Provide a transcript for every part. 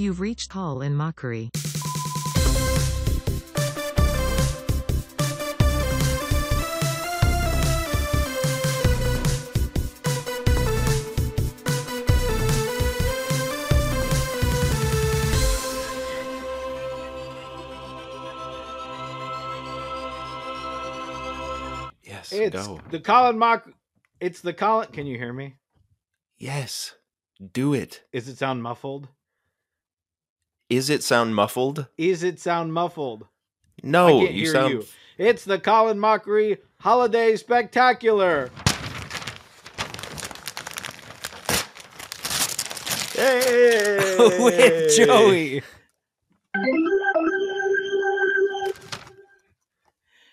You've reached Hall in Mockery. Yes, It's go. the Colin Mock. It's the Colin. Can you hear me? Yes, do it. Is it sound muffled? Is it sound muffled? Is it sound muffled? No, I can't you hear sound. you. It's the Call in Mockery Holiday Spectacular. Hey! with Joey.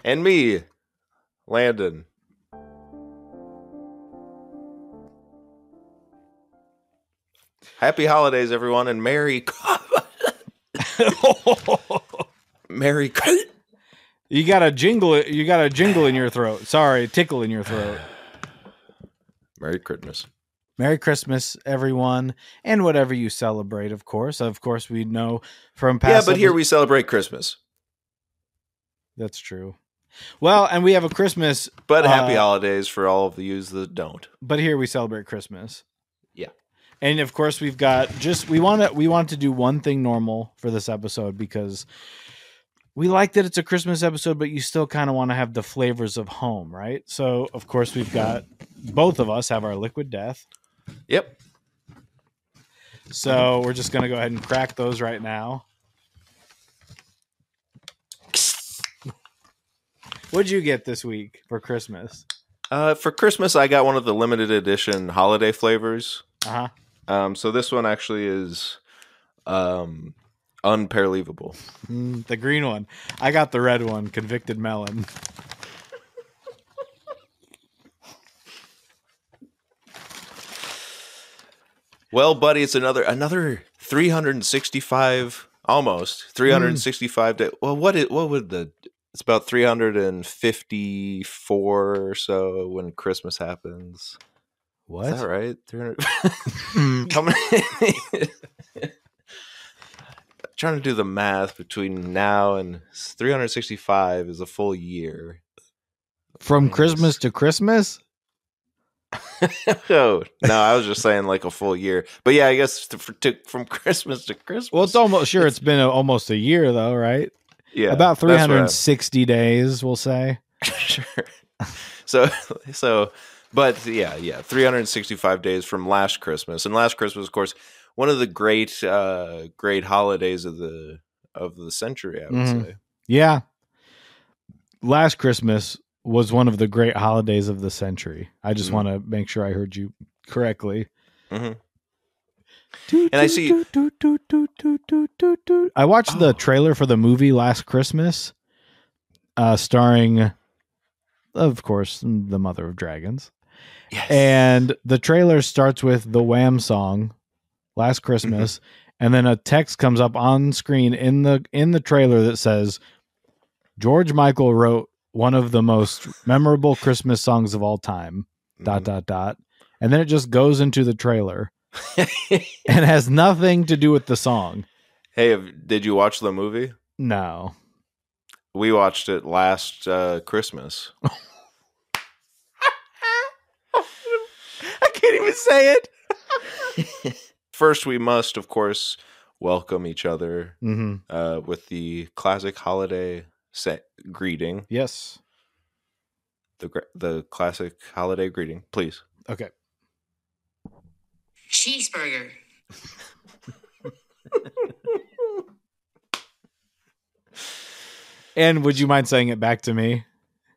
And me, Landon. Happy holidays, everyone, and Merry, Merry. You got a jingle. You got a jingle in your throat. Sorry, tickle in your throat. Merry Christmas. Merry Christmas, everyone, and whatever you celebrate. Of course, of course, we know from past. Yeah, but here we celebrate Christmas. That's true. Well, and we have a Christmas, But happy Uh, holidays for all of the yous that don't. but here we celebrate Christmas. And of course, we've got just we want to we want to do one thing normal for this episode because we like that it's a Christmas episode, but you still kind of want to have the flavors of home, right? So, of course, we've got both of us have our liquid death. Yep. So we're just gonna go ahead and crack those right now. What'd you get this week for Christmas? Uh, for Christmas, I got one of the limited edition holiday flavors. Uh huh. Um, so this one actually is um. Mm, the green one. I got the red one, convicted melon. Well, buddy, it's another another 365 almost 365 day. Well, what it what would the it's about 354 or so when Christmas happens. What? Is that right? 300 hmm. How many trying to do the math between now and 365 is a full year. From Christmas to Christmas? oh no, I was just saying like a full year. But yeah, I guess to, for, to, from Christmas to Christmas. Well, it's almost sure it's been a, almost a year though, right? yeah, About that's what I- 360 days, we'll say. sure. So so, but yeah, yeah, 365 days from last Christmas, and last Christmas, of course, one of the great uh great holidays of the of the century. I would Mhm. say. Yeah. Last Christmas was one of the great holidays of the century. I just Mhm. want to make sure I heard you correctly. Mhm. And I see- I watched Oh. the trailer for the movie last Christmas, uh, starring, of course, the Mother of Dragons. Yes. And the trailer starts with the Wham song, "Last Christmas," and then a text comes up on screen in the in the trailer that says, "George Michael wrote one of the most memorable Christmas songs of all time." Dot Mhm. dot dot, and then it just goes into the trailer and has nothing to do with the song. hey, did you watch the movie? No, We watched it last uh, Christmas. can't even say it. First, we must, of course, welcome each other hmm uh, with the classic holiday set greeting. Yes. The the classic holiday greeting, please. Okay. Cheeseburger. And would you mind saying it back to me?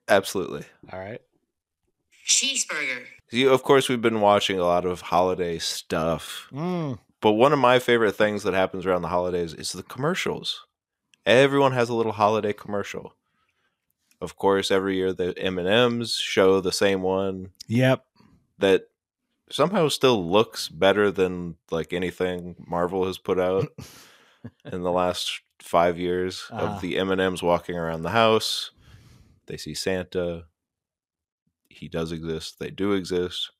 Absolutely. All right. Cheeseburger. You, of course, we've been watching a lot of holiday stuff, Mm. but one of my favorite things that happens around the holidays is the commercials. Everyone has a little holiday commercial. Of course, every year the M and M's show the same one Yep. that somehow still looks better than like anything Marvel has put out in the last five years Uh-huh. of the M and M's walking around the house. They see Santa. He does exist. They do exist.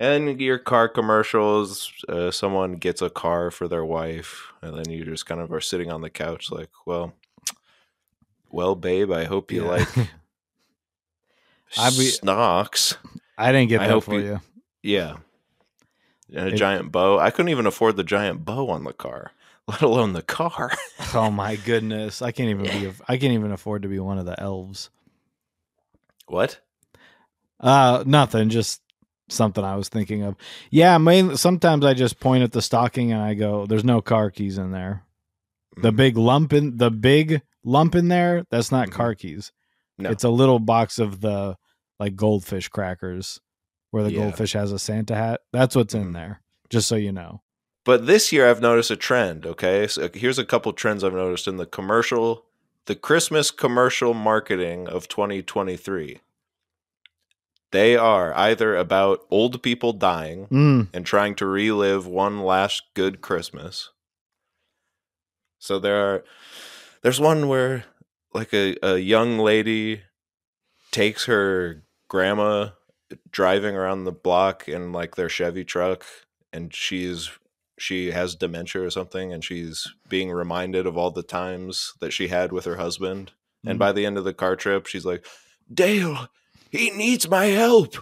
And your car commercials, uh, someone gets a car for their wife, and then you just kind of are sitting on the couch, like, well, well, babe, I hope you Yeah. like I'd be- snocks. I didn't get I that hope for you- you. Yeah. And a It- giant bow. I couldn't even afford the giant bow on the car, let alone the car. Oh my goodness. I can't even be I can't even afford to be one of the elves. what? Uh nothing, just something I was thinking of. Yeah, mainly sometimes I just point at the stocking and I go, There's no car keys in there. The Mm, big lump in the big lump in there, that's not Mhm. car keys. No. It's a little box of the like goldfish crackers where the Yeah. goldfish has a Santa hat. That's what's in Mhm. there. Just so you know. But this year I've noticed a trend, okay? So here's a couple trends I've noticed in the commercial, the Christmas commercial marketing of 2023. They are either about old people dying Mm. and trying to relive one last good Christmas. So there are there's one where like a, a young lady takes her grandma driving around the block in like their Chevy truck and she's she has dementia or something and she's being reminded of all the times that she had with her husband and Mhm. by the end of the car trip she's like Dale he needs my help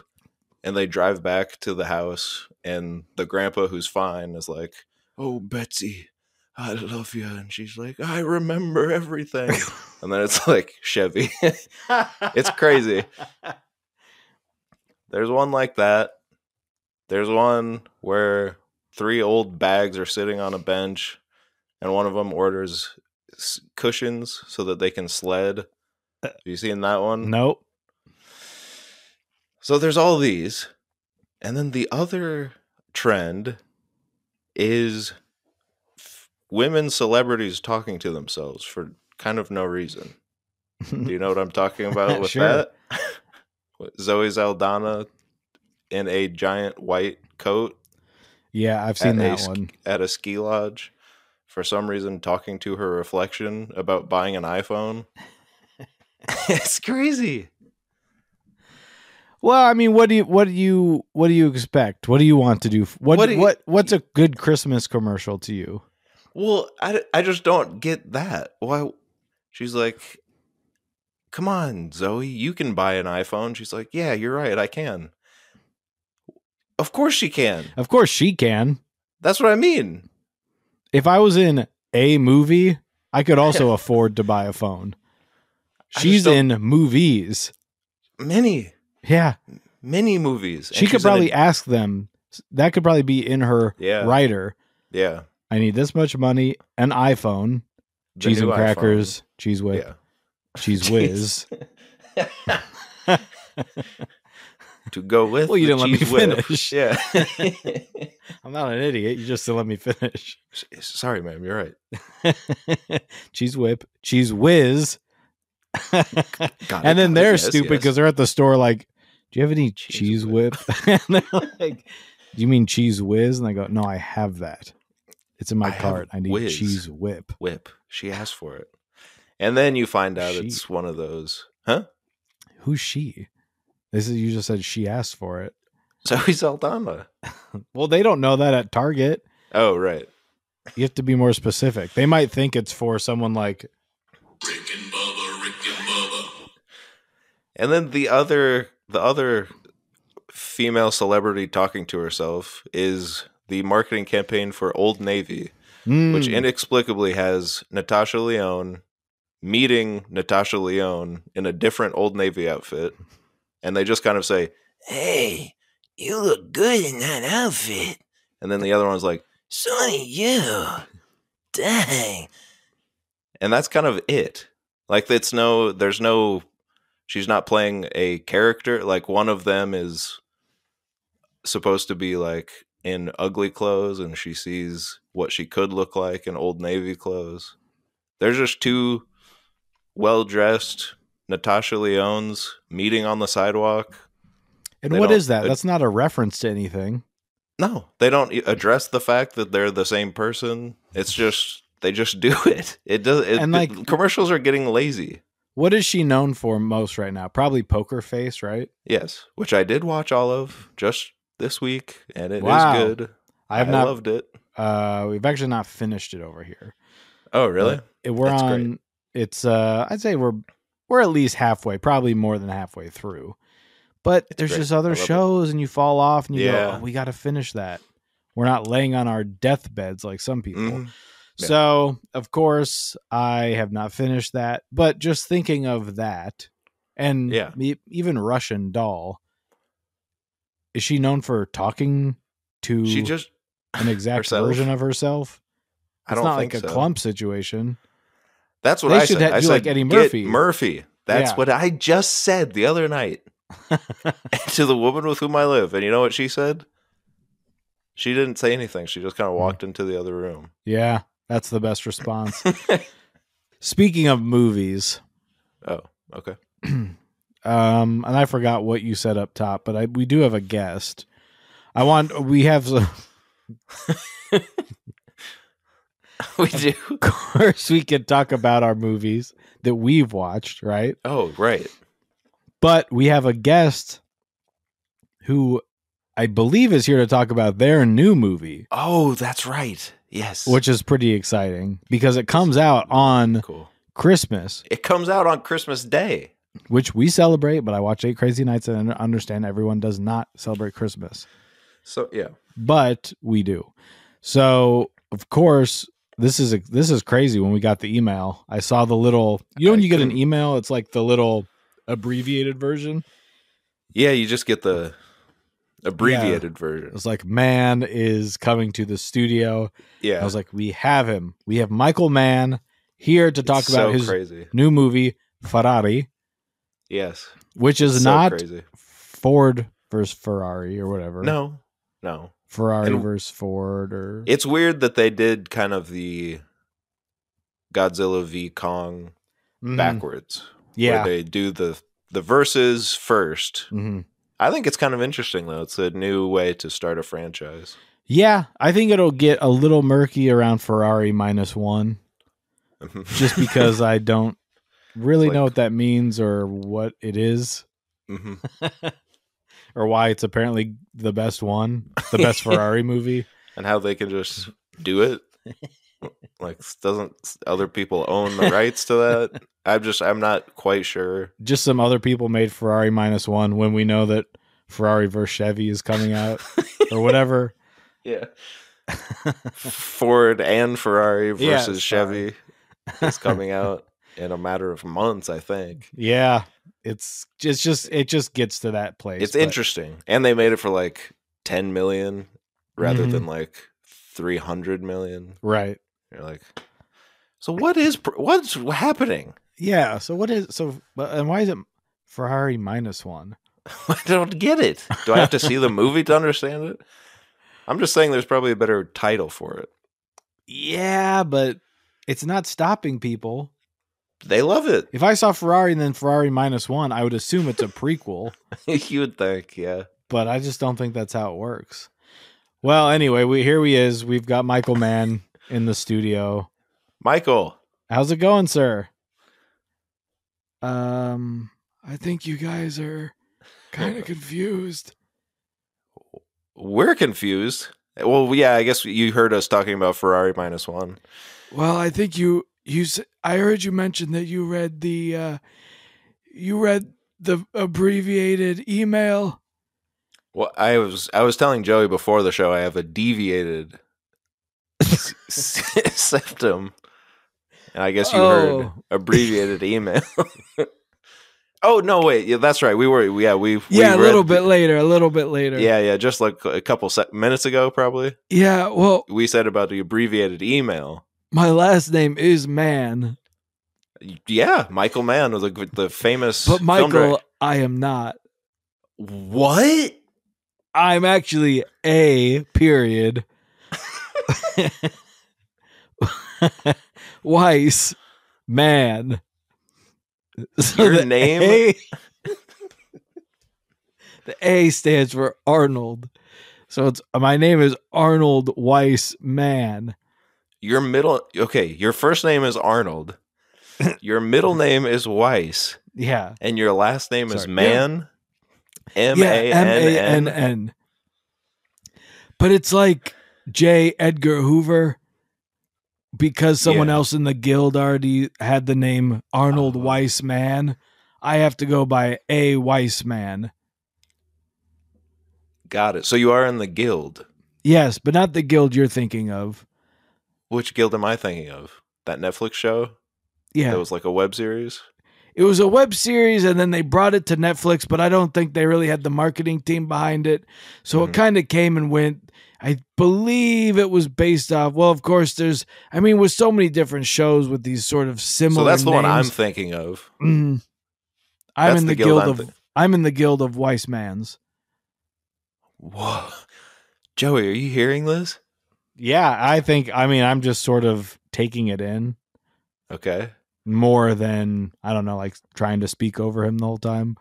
and they drive back to the house and the grandpa who's fine is like oh Betsy I love you and she's like I remember everything and then it's like Chevy it's crazy There's one like that. There's one where three old bags are sitting on a bench, and one of them orders cushions so that they can sled. Uh, Have you seen that one? Nope. So there's all these. And then the other trend is f- women celebrities talking to themselves for kind of no reason. Do you know what I'm talking about with Sure. that? Zoe Saldana in a giant white coat Yeah, I've seen a that one. at a ski lodge for some reason talking to her reflection about buying an iPhone. it's crazy. Well, I mean, what do you what do you what do you expect? What do you want to do? What What what, you- what's a good Christmas commercial to you? Well, I, I just don't get that. Why? She's like, come on, Zoe, you can buy an iPhone. She's like, yeah, you're right, I can. Of course she can. Of course, she can. That's what I mean. If I was in a movie, I could also afford to buy a phone. She's in movies. Many, Yeah, many movies. she could in a- probably ask them. That could probably be in her Yeah. writer. yeah, I need this much money, an iPhone, the cheese and crackers, cheese iPhone. whip, Yeah. cheese whiz. to go with. Well, you didn't let me cheese whip. finish. Yeah. I'm not an idiot. You just didn't let me finish. Sorry, ma'am. You're right. cheese whip, cheese whiz. Got it, and then got they're Yes, stupid yes. because they're at the store like, "Do you have any cheese, Cheese whip?" whip. and they're like, "Do you mean cheese whiz?" And I go, "No, I have that. It's in my I cart. I need whiz." cheese whip." whip. She asked for it, and then you find out She. it's one of those. Huh? Who's she? This is you just said she asked for it. Zoe Saldana. Well, they don't know that at Target. Oh, right. You have to be more specific. They might think it's for someone like Rick and Bubba, Rick and Bubba. And then the other, the other female celebrity talking to herself is the marketing campaign for Old Navy, which Mm, inexplicably has Natasha Lyonne meeting Natasha Lyonne in a different Old Navy outfit, and they just kind of say, "Hey, you look good in that outfit," and then the other one's like, "Sonny, you, dang," and that's kind of it. Like it's no, there's no, she's not playing a character. Like one of them is supposed to be like in ugly clothes and she sees what she could look like in old navy clothes. There's just two well dressed Natasha Lyonnes meeting on the sidewalk. and they what that? it- That's not a reference to anything. No, they don't address the fact that they're the same person. It's just they just do it. It does. It, And, like- commercials are getting lazy. What is she known for most right now? Probably Poker Face, right? Yes, which I did watch all of just this week, and it is Wow. good. I have not. loved it. Uh, we've actually not finished it over here. Oh, really? It- we're That's great. on. It's. Uh, I'd say we're we're at least halfway, probably more than halfway through. But there's great. just other love it. shows, and you fall off, and you go, oh, "We got to finish that." We're not laying on our deathbeds like some people. Mhm. Yeah. So, of course, I have not finished that. But just thinking of that, and Yeah. even Russian Doll, is she known for talking to She just. an exact herself? version of herself? I don't not think like a so. clump situation. That's what They I should said. ha- I do said like Eddie "Get Murphy." Murphy. That's Yeah. what I just said the other night to the woman with whom I live, and you know what she said? She didn't say anything. She just Hmm. kind of walked into the other room. Yeah, that's the best response. Speaking of movies, oh, okay. um, and I forgot what you said up top, but I we do have a guest. I want we have some, we do. of course we can talk about our movies that we've watched, right? Oh, right. But we have a guest who I believe is here to talk about their new movie, Oh, that's right. Yes. which is pretty exciting because it comes out on cool. Christmas, It comes out on Christmas Day. which we celebrate, but I watch Eight Crazy Nights and understand everyone does not celebrate Christmas. So yeah. but we do. So of course, this is a, this is crazy. When we got the email, I saw the little. You know when you get an email, it's like the little abbreviated version. Yeah, you just get the abbreviated version. It's like man is coming to the studio. Yeah. I was like, we have him. We have Michael Mann here to talk It's about so his crazy. new movie Ferrari, Yes. which is So not crazy. Ford versus Ferrari or whatever. No. No. Ferrari And- versus Ford or It's weird that they did kind of the Godzilla v Kong Mhm. backwards. Yeah. Where they do the the verses first. Mhm. I think it's kind of interesting though. It's a new way to start a franchise. Yeah, I think it'll get a little murky around Ferrari minus one, just because I don't really It's know what that means or what it is hmm or why it's apparently the best one, the best Ferrari movie. and how they can just do it. Like doesn't other people own the rights to that? I'm just I'm not quite sure. Just some other people made Ferrari minus one when we know that Ferrari versus Chevy is coming out or whatever. Yeah. Ford and Ferrari versus sorry. Chevy is coming out in a matter of months, I think. Yeah, it's it's just it just gets to that place. It's but- interesting. And they made it for like 10 million rather Mhm. than like 300 million. right? You're like So what is what's happening? Yeah. So what is so? And why is it Ferrari minus one? I don't get it. Do I have to see the movie to understand it? I'm just saying there's probably a better title for it. Yeah, but it's not stopping people. They love it. If I saw Ferrari and then Ferrari minus one, I would assume it's a prequel, you would think, yeah. but I just don't think that's how it works. Well, anyway, we here we is. We've got Michael Mann in the studio. Michael, How's it going, sir? Um, I think you guys are kind of confused. we're confused. Well, yeah, I guess you heard us talking about Ferrari minus one. Well, I think you you I heard you mention that you read the uh you read the abbreviated email. Well, I was I was telling Joey before the show I have a deviated s- s- septum, and I guess you heard Oh. abbreviated email. oh no, wait, yeah, that's right. We were yeah we we Yeah, a read little the- bit later, a little bit later. Yeah, yeah, just like a couple sec- minutes ago, probably Yeah, well, we said about the abbreviated email. my last name is Man, Yeah, Michael Mann, the the famous but Michael. I am not. What? I'm actually a period. Weiss man. So Your the name? A, the A stands for Arnold. So it's my name is Arnold Weiss man. Your middle okay, your first name is Arnold. Your middle name is Weiss, Yeah. and your last name is Man. M A M A N N N. N. But it's like J. Edgar Hoover because someone Yeah. else in the guild already had the name Arnold Oh. Weissman. I have to go by A. Wise Mann. Got it. So you are in the guild. Yes, but not the guild you're thinking of. Which guild am I thinking of? That Netflix show Yeah. that was like a web series. it was a web series and then they brought it to Netflix, but I don't think they really had the marketing team behind it. So Mhm. it kind of came and went. I believe it was based off. Well, of course, there's. I mean, with so many different shows with these sort of similar. So that's the one I'm thinking of. Mm. I'm That's in the the, guild guild, I'm of. thi- I'm in the guild of Weissmans. Whoa, Joey, are you hearing this? Yeah, I think. I mean, I'm just sort of taking it in Okay. more than I don't know, like trying to speak over him the whole time.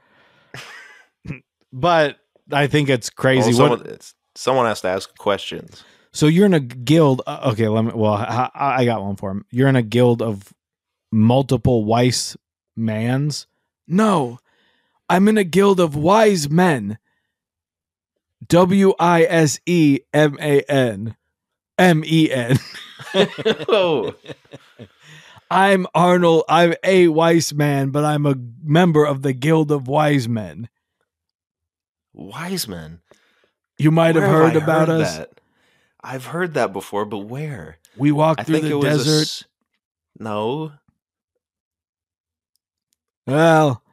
but I think it's crazy. Well, What- it's, someone has to ask questions. so you're in a guild. uh, Okay, let me. Well, I, I got one for him. You're in a guild of multiple wise mans. No, I'm in a guild of wise men. W I S E M A N. M E N. oh, I'm Arnold. I'm a wise man, but I'm a member of the Guild of Wise Men. Wiseman. You might have heard I about heard us. That? I've heard that before, but where? We walked I through the was a desert. no. Well,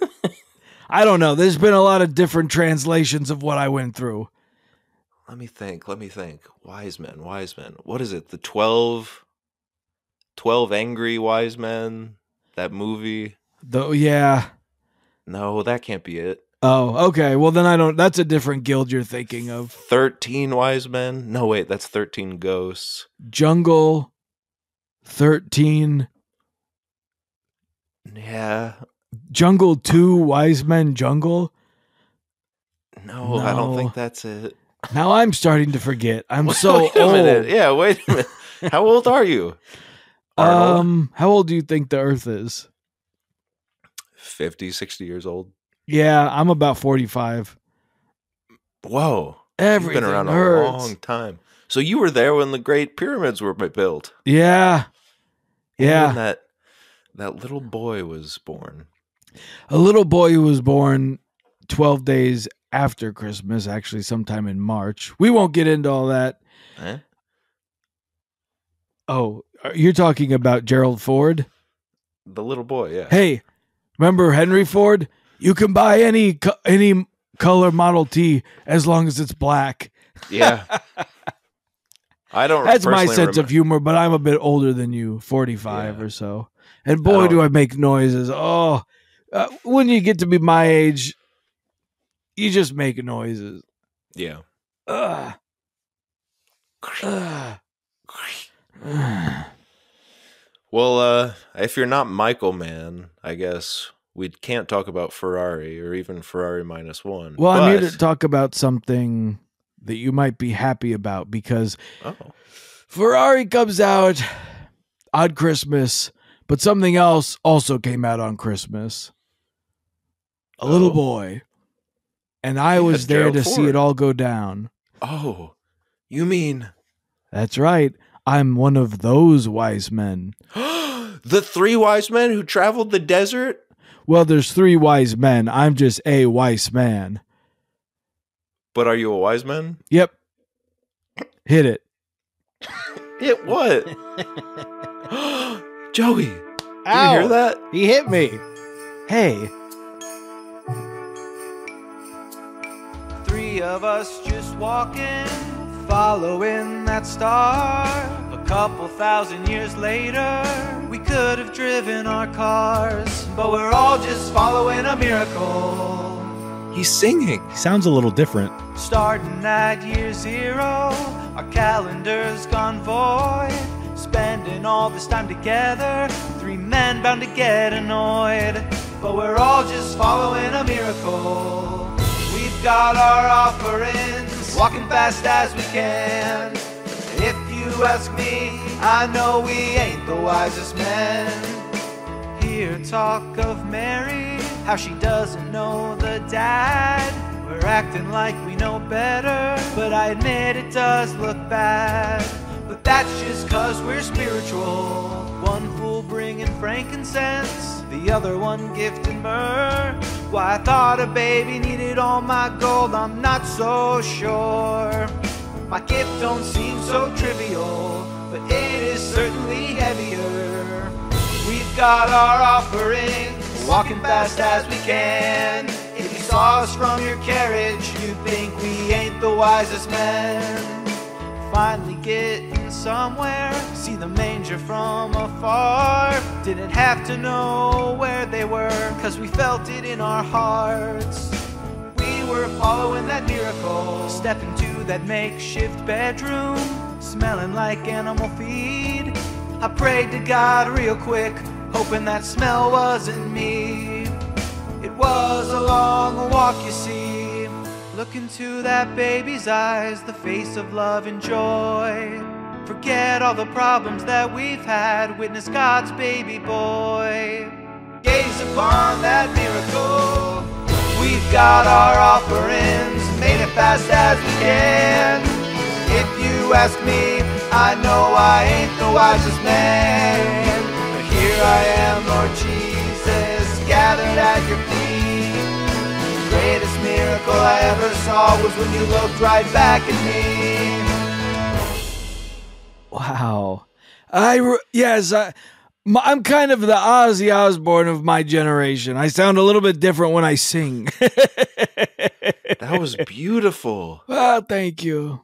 I don't know. There's been a lot of different translations of what I went through. Let me think. Let me think. Wise men. Wise men. What is it? The 12, 12 angry wise men. That movie. Though, yeah. No, that can't be it. Oh, okay. Well, then I don't. That's a different guild you're thinking of. 13 wise men. No, wait, that's 13 ghosts. Jungle, thirteen, Yeah. Jungle Two, Wise Men Jungle. No, I don't think that's it. Now I'm starting to forget. I'm so wait old. minute. Yeah, wait a minute. How old are you? Arnold? Um, how old do you think the Earth is? 50, 60 years old. Yeah, I'm about 45. Whoa. Everything You've been around hurts. a long time. So you were there when the great pyramids were built. Yeah, yeah. that that little boy was born. A little boy who was born 12 days after Christmas, actually, sometime in March. We won't get into all that. Eh? Oh, you're talking about Gerald Ford? The little boy, yeah. Hey, remember Henry Ford? You can buy any co- any color Model T as long as it's black. Yeah. I don't That's my sense remem- of humor, but I'm a bit older than you, 45 Yeah. or so. And boy, don't- do I make noises. Oh, uh, when you get to be my age, you just make noises. Yeah. Ugh. Well, uh, if you're not Michael Man, I guess we can't talk about Ferrari or even Ferrari minus one. Well, I'm here to talk about something that you might be happy about because Oh, Ferrari comes out on Christmas, but something else also came out on Christmas. A little Oh. boy. And I was there Gerald to see it all go down. oh, you mean That's right. I'm one of those wise men. the three wise men who traveled the desert? Well, there's three wise men. I'm just a wise man. But are you a wise man? Yep. Hit it. It what? Joey, did you hear that? He hit me. Hey. Three of us just walking, following that star. A couple thousand years later, we could have driven our cars, but we're all just following a miracle. He's singing. He sounds a little different. Starting at year zero, our calendar's gone void. Spending all this time together, three men bound to get annoyed. But we're all just following a miracle. We've got our offerings, walking fast as we can. If you ask me, I know we ain't the wisest men. Hear talk of Mary, how she doesn't know the dad. We're acting like we know better, but I admit it does look bad. But that's just cause we're spiritual. One fool bringing frankincense, the other one gifted myrrh. Why I thought a baby needed all my gold, I'm not so sure. My gift don't seem so trivial, but it is certainly heavier. We've got our offering, walking fast as we can. If you saw us from your carriage, you'd think we ain't the wisest men. Finally getting somewhere, see the manger from afar. Didn't have to know where they were, cause we felt it in our hearts. We were following that miracle, step into that makeshift bedroom, smelling like animal feed. I prayed to God real quick, hoping that smell wasn't me. It was a long walk, you see. Look into that baby's eyes, the face of love and joy. Forget all the problems that we've had, witness God's baby boy. Gaze upon that miracle. We've got our offerings, made it fast as we can. If you ask me, I know I ain't the wisest man. But here I am, Lord Jesus, gathered at your feet. The greatest miracle I ever saw was when you looked right back at me. Wow. I re- yes, I, m- I'm kind of the Ozzy Osbourne of my generation. I sound a little bit different when I sing. That was beautiful. oh, thank you.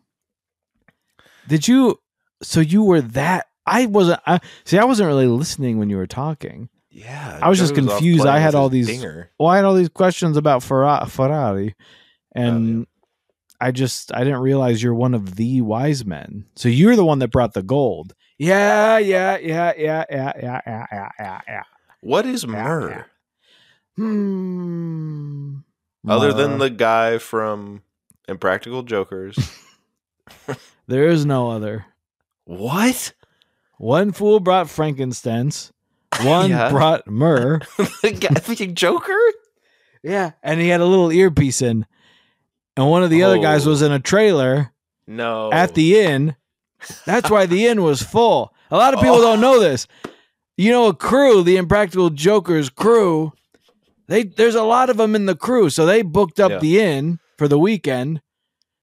Did you? So you were that? I wasn't. I, see, I wasn't really listening when you were talking. Yeah. I was just confused. I had all these- dinger. Well, I had all these questions about Ferrari, and I just I didn't realize you're one of the wise men. So you're the one that brought the gold. Yeah, yeah, yeah, yeah, yeah, yeah, yeah, yeah, yeah, yeah. What is myrrh? yeah. Hmm. Other than the guy from Impractical Jokers. there is no other. what? One fool brought frankincense. One Yeah. brought myrrh. the guy Joker? Yeah, and he had a little earpiece in. And one of the other guys Oh. was in a trailer No. at the inn. That's why the inn was full. A lot of people Oh. don't know this. You know, a crew, the Impractical Jokers crew, they there's a lot of them in the crew, so they booked up Yeah. the inn for the weekend,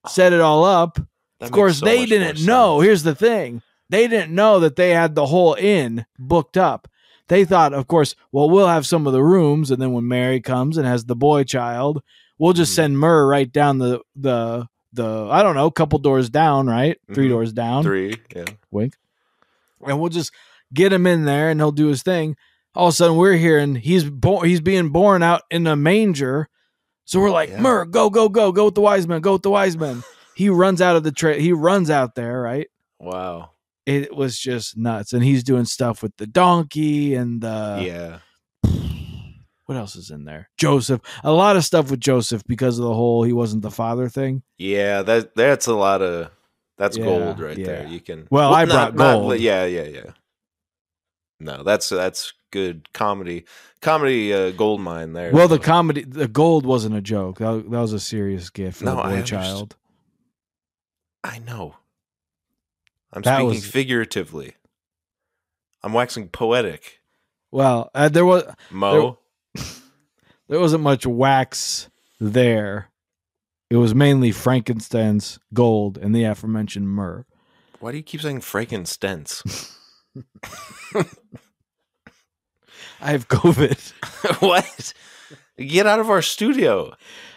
set it all up. That of course, so they much didn't more know. sense. Here's the thing: they didn't know that they had the whole inn booked up. They thought, of course, well, we'll have some of the rooms, and then when Mary comes and has the boy child, we'll just Mhm. send Murr right down the the the I don't know, couple doors down, right, three Mhm. doors down, Three. Yeah. wink, and we'll just get him in there, and he'll do his thing. All of a sudden, we're hearing he's born. He's being born out in a manger. So we're like, Yeah. Murr, go, go, go, go with the wise men, go with the wise men. he runs out of the trail. He runs out there, right? Wow. It was just nuts. And he's doing stuff with the donkey and the yeah. what else is in there? Joseph. A lot of stuff with Joseph because of the whole he wasn't the father thing. Yeah. That that's a lot of that's Yeah, gold right there. You can. Well, I brought gold. yeah. Yeah. Yeah. No, that's that's good comedy. Comedy uh, gold mine there. Well, the comedy, the gold wasn't a joke. That, that was a serious gift for No, I boy understand. child. I know. I'm That speaking was- figuratively. I'm waxing poetic. Well, uh, there was Mo. there wasn't much wax there. It was mainly frankincense, gold, and the aforementioned myrrh. Why do you keep saying frankincense? I have COVID. what? Get out of our studio.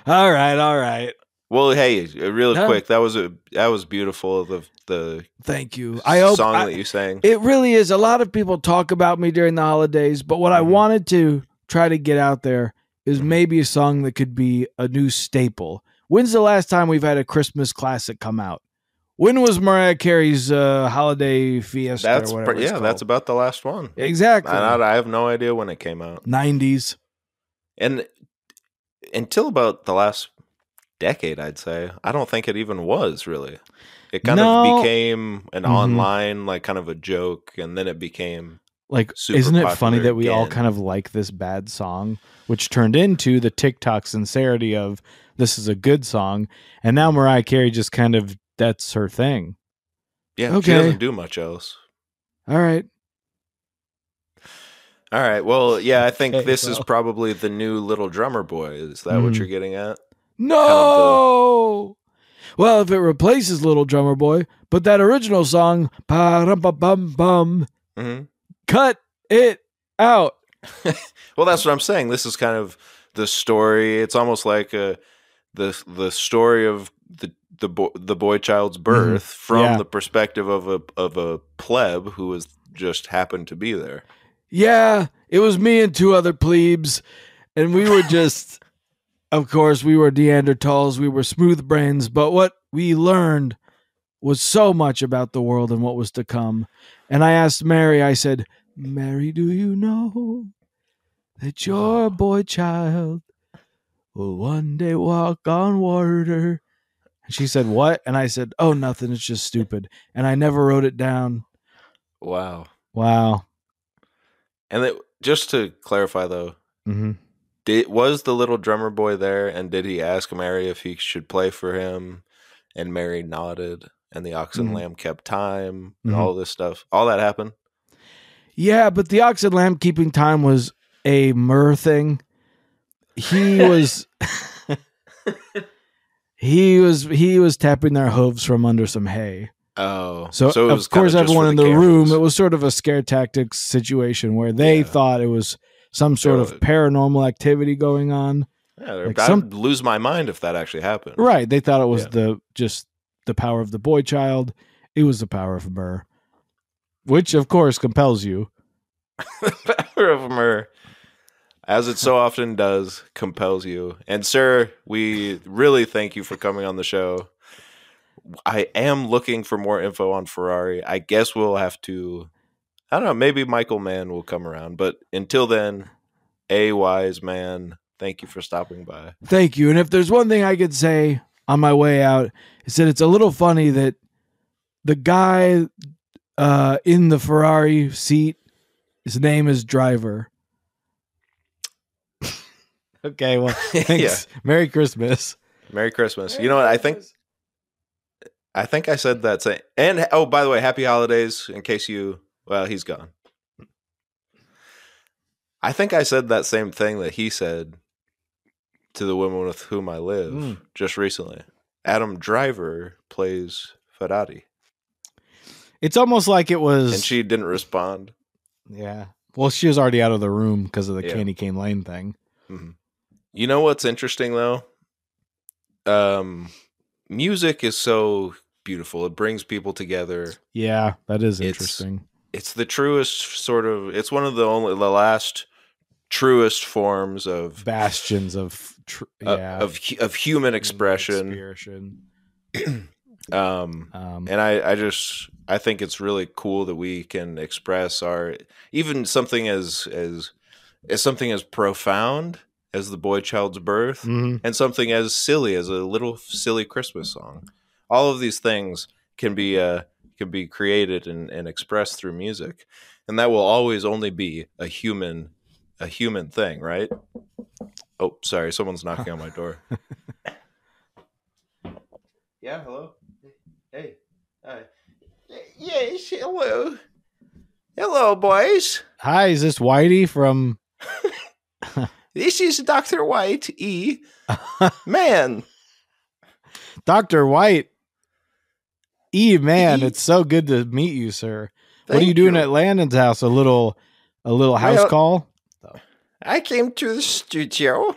all right, all right. Well, hey, real quick, that was a that was beautiful. The the Thank you. I hope song I- that you sang. It really is. A lot of people talk about me during the holidays, but what I Mhm. wanted to try to get out there is Mhm. maybe a song that could be a new staple. When's the last time we've had a Christmas classic come out? When was Mariah Carey's uh, holiday fiesta? that's or pr- yeah, that's about the last one. exactly I, I have no idea when it came out, nineties. and until about the last decade, I'd say I don't think it even was really. It kind No. of became an Mhm. online like kind of a joke, and then it became Like, super isn't it funny that we all kind of like this bad song, which turned into the TikTok sincerity of this is a good song, and now Mariah Carey just kind of that's her thing. Yeah, she Okay. doesn't do much else. All right, All right. Well, yeah, I think Okay, this is probably the new little drummer boy. Is that what Mhm. you're getting at? No. Well, if it replaces Little Drummer Boy, but that original song, bum bum, hmm cut it out. Well, that's what I'm saying. This is kind of the story. It's almost like uh the the story of the the boy, the boy child's birth from Mm-hmm. Yeah. the perspective of a of a pleb who was just happened to be there. Yeah, it was me and two other plebes, and we were just, of course, we were Neanderthals, we were smooth brains, but what we learned was so much about the world and what was to come. And I asked Mary, I said, Mary, do you know that your boy child will one day walk on water? And she said, What? And I said, Oh, nothing, it's just stupid. And I never wrote it down. Wow. Wow. And it, just to clarify though, hmm did was the little drummer boy there and did he ask Mary if he should play for him and Mary nodded and the ox and Mhm. lamb kept time and Mhm. all this stuff. All that happened. Yeah, but the ox and lamb keeping time was a myrrh thing. He was he was he was tapping their hooves from under some hay. Oh. So, it was of course everyone in the cameras. room it was sort of a scare tactics situation where they Yeah. thought it was some sort of paranormal activity going on. Yeah, like I'd some- lose my mind if that actually happened. Right, they thought it was Yeah. the just the power of the boy child. It was the power of myrrh. Which of course compels you. the power of myrrh, as it so often does, compels you. And sir, we really thank you for coming on the show. I am looking for more info on Ferrari. I guess we'll have to. I don't know. Maybe Michael Mann will come around, but until then, a wise man. Thank you for stopping by. Thank you. And if there's one thing I could say on my way out, is that it's a little funny that the guy uh, in the Ferrari seat, his name is Driver. okay, well, thanks. Merry Christmas. Merry Christmas. You know what? I think I think I said that. Same. And oh, by the way, happy holidays. In case you, well, he's gone. I think I said that same thing that he said to the woman with whom I live Mm. just recently. Adam Driver plays Ferrari, It's almost like it was. and she didn't respond. yeah. Well, she was already out of the room because of the Yeah. Candy Cane Lane thing. You know what's interesting though? Um, music is so beautiful. It brings people together. Yeah, that is interesting. it's the truest sort of it's one of the only the last truest forms of Bastions of. Tr- yeah. of of human expression Expression. um Um, and i i just i think it's really cool that we can express our even something as as as something as profound as the boy child's birth mhm. and something as silly as a little silly christmas song all of these things can be uh can be created and, and expressed through music and that will always only be a human a human thing right oh sorry someone's knocking on my door yeah hello hey hi yes hello hello boys Hi, is this Whitey from? this is dr white e man Dr. White. E man, it's so good to meet you, sir. what are you doing you. at Landon's house? A little a little house Well- call? I came to the studio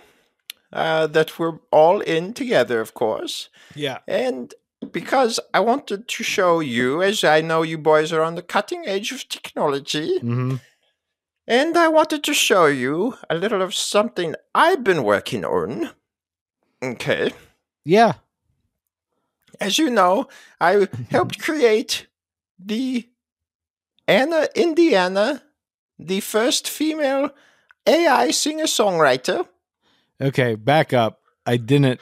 uh, that we're all in together, of course. Yeah. And because I wanted to show you, as I know you boys are on the cutting edge of technology, hmm and I wanted to show you a little of something I've been working on. Okay. Yeah. As you know, I helped create the Anna Indiana, the first female AI singer songwriter. Okay, back up. I didn't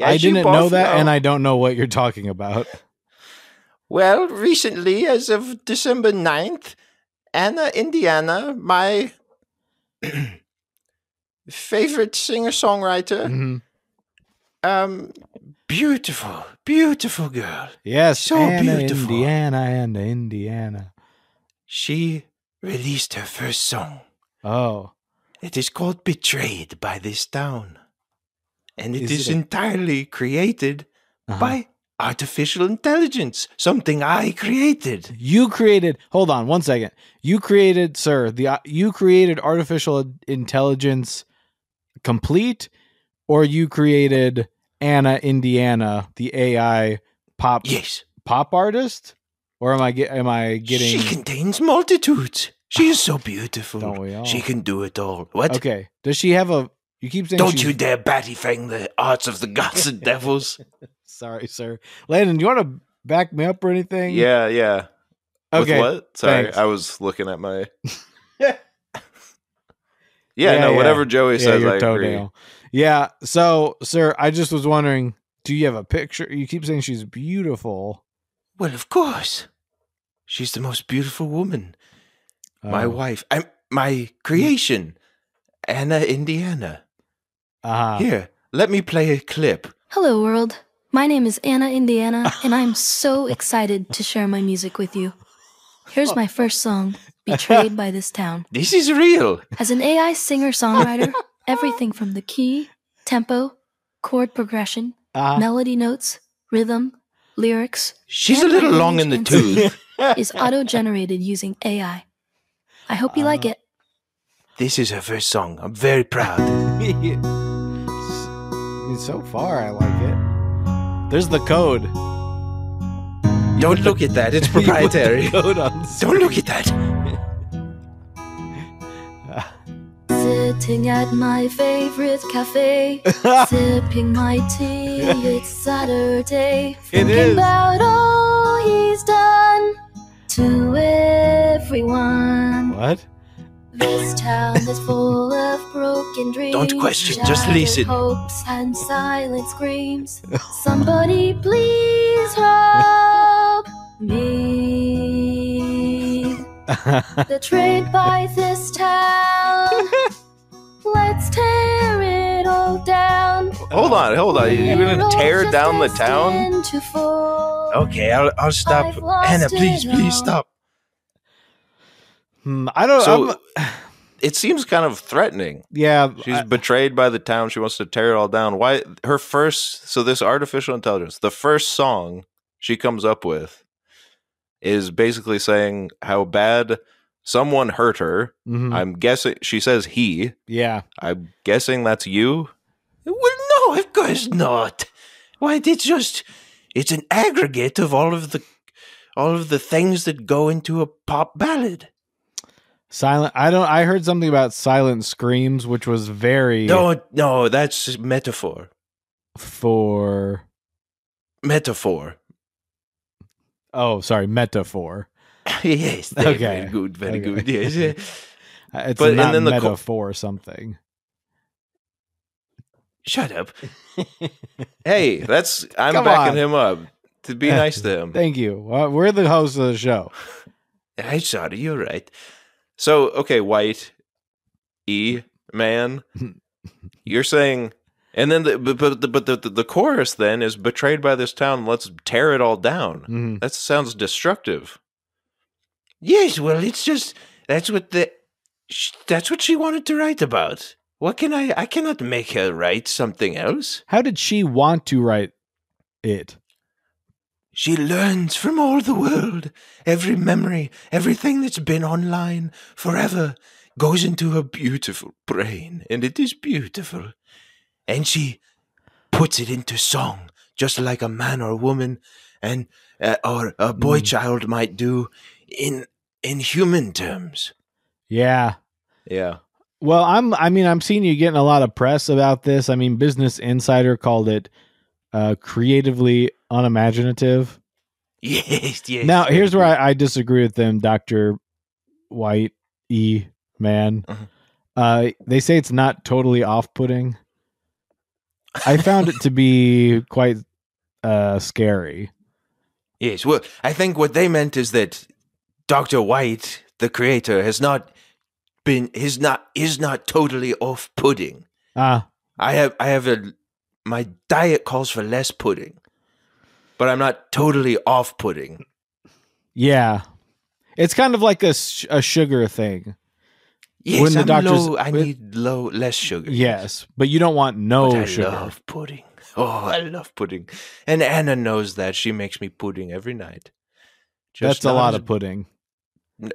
I didn't know that and I don't know what you're talking about. Well, recently, as of December 9th, Anna Indiana, my favorite singer songwriter. Mhm. Um, beautiful, beautiful girl. Yes, So Anna, beautiful. Indiana, and Indiana. She released her first song. Oh, It is called Betrayed by This Town. And it Is is, it entirely created uh-huh. by artificial intelligence, something I created. you created. Hold on, one second. You created, sir. The uh, you created artificial intelligence complete, or you created Anna Indiana, the AI pop Yes, pop artist, or am I get am I getting? she contains multitudes. She is so beautiful. Don't we all? She can do it all. What? Okay. Does she have a? You keep saying. Don't she's- you dare batty fang the arts of the gods and devils. Sorry, sir. Landon, you want to back me up or anything? yeah, yeah. Okay. With what? Sorry, thanks. I was looking at my. Yeah, yeah, no, yeah. whatever Joey Yeah, says, your I agree. Toenail. Yeah. So, sir, I just was wondering, do you have a picture? You keep saying she's beautiful. Well, of course. She's the most beautiful woman. My Oh. wife. I'm my creation. Anna Indiana. Uh-huh. Here, let me play a clip. Hello, world. My name is Anna Indiana, and I'm so excited to share my music with you. Here's my first song, Betrayed by This Town. This is real. As an AI singer songwriter, everything from the key, tempo, chord progression, Uh-huh. melody notes, rhythm, lyrics She's a little long in the range tooth. is auto generated using AI. I hope you like Uh, it. This is her first song. I'm very proud. I mean, so far, I like it. There's the code. Don't look at that. It's proprietary. You put the code on Don't look at that. Sitting at my favorite cafe, sipping my tea. It's Saturday. It Thinking is. about all he's done to everyone. What? This town is full of broken dreams. Don't question, just listen. Hopes and silent screams. Somebody please help me. Betrayed by this town. Down. Hold on, hold on. You're gonna tear down the town? destined to fall. Okay, I'll, I'll stop. I've Anna, please, please stop. Hmm, I don't. So I'm, it seems kind of threatening. yeah. She's I- betrayed by the town. She wants to tear it all down. Why? Her first. So this artificial intelligence, the first song she comes up with, is basically saying how bad someone hurt her. mhm, I'm guessing she says he. yeah. I'm guessing that's you. Well, no, of course not. Why? It's just it's an aggregate of all of the all of the things that go into a pop ballad. Silent. I don't. I heard something about silent screams, which was very No, no, that's metaphor. for. Metaphor. Oh, sorry, metaphor. yes. Okay. Very good. Very Okay. good. Yes. It's But- and not then the co- metaphor something. Shut up. Hey, that's I'm Come backing on. him up to be nice to him. Thank you. Well, we're the host of the show. I'm sorry, you're right. So, okay, white E man, you're saying, and then the but but the, but the, the chorus then is betrayed by this town. Let's tear it all down. Mhm. That sounds destructive. Yes, well, it's just that's what the that's what she wanted to write about. What can I? I cannot make her write something else. How did she want to write it? She learns from all the world. Every memory, everything that's been online forever goes into her beautiful brain, and it is beautiful. And she puts it into song, just like a man or a woman, and uh, or a boy Mm. child might do in in human terms. Yeah. Yeah. Well, I'm. I mean, I'm seeing you getting a lot of press about this. I mean, Business Insider called it uh, creatively unimaginative. Yes. Yes. now, here's where. I, I disagree with them, Doctor White E Man. Mhm. Uh, they say it's not totally off-putting. I found it to be quite uh, scary. Yes. Well, I think what they meant is that Dr. White the creator has not been is not is not totally off pudding. Ah, I have I have a my diet calls for less pudding, but I'm not totally off pudding. yeah. It's kind of like a, a sugar thing. Yes, When the I'm doctors- low, I need low less sugar. Yes, but you don't want no But I sugar. love pudding. Oh, I love pudding, and Anna knows that. She makes me pudding every night. That's a lot of pudding.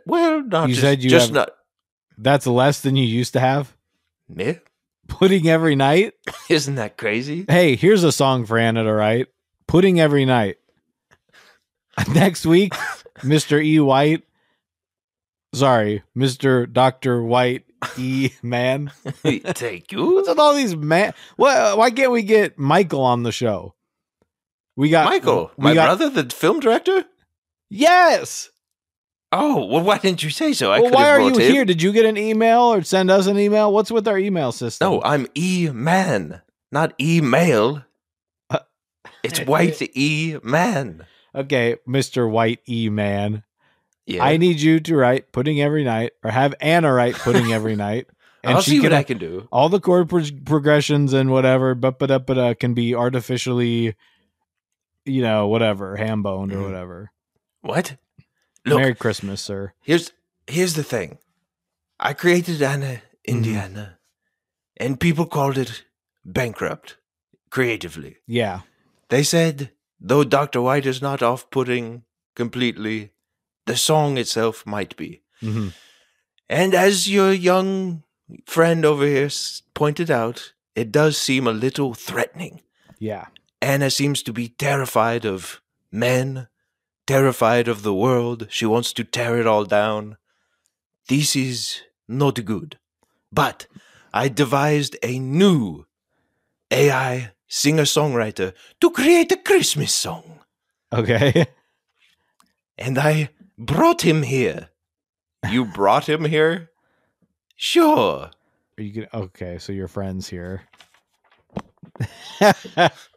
Well, not You just, said you just have- not That's less than you used to have. me. Pudding every night. Isn't that crazy? Hey, here's a song for Anna to write. Pudding every night. Next week, Mr. E. White. Sorry, Mr. Dr. White E. Man. Take you, What's with all these man? Why, why can't we get Michael on the show? We got Michael, we my got- brother, the film director. Yes. Oh, well, why didn't you say so? I well, could why are you here? Did you get an email or send us an email? What's with our email system? No, I'm E Man, not email. Uh, It's white E Man. Okay, Mr. White E. Man. Yeah, I need you to write pudding every night, or have Anna write pudding every night, and I'll she see can what I can do. all the chord pro- progressions and whatever, but but but uh, can be artificially, you know, whatever, ham boned or Mhm. whatever. What? Look, Merry Christmas, sir. here's here's the thing. I created Anna Indiana, and people called it bankrupt creatively. Yeah, They said though Doctor White is not off-putting completely, the song itself might be. hmm And as your young friend over here pointed out, it does seem a little threatening. yeah, Anna seems to be terrified of men, terrified of the world. She wants to tear it all down. This is not good. But I devised a new AI singer songwriter to create a Christmas song. okay. And I brought him here. You brought him here? Sure. Are you gonna? Okay, so your friends here.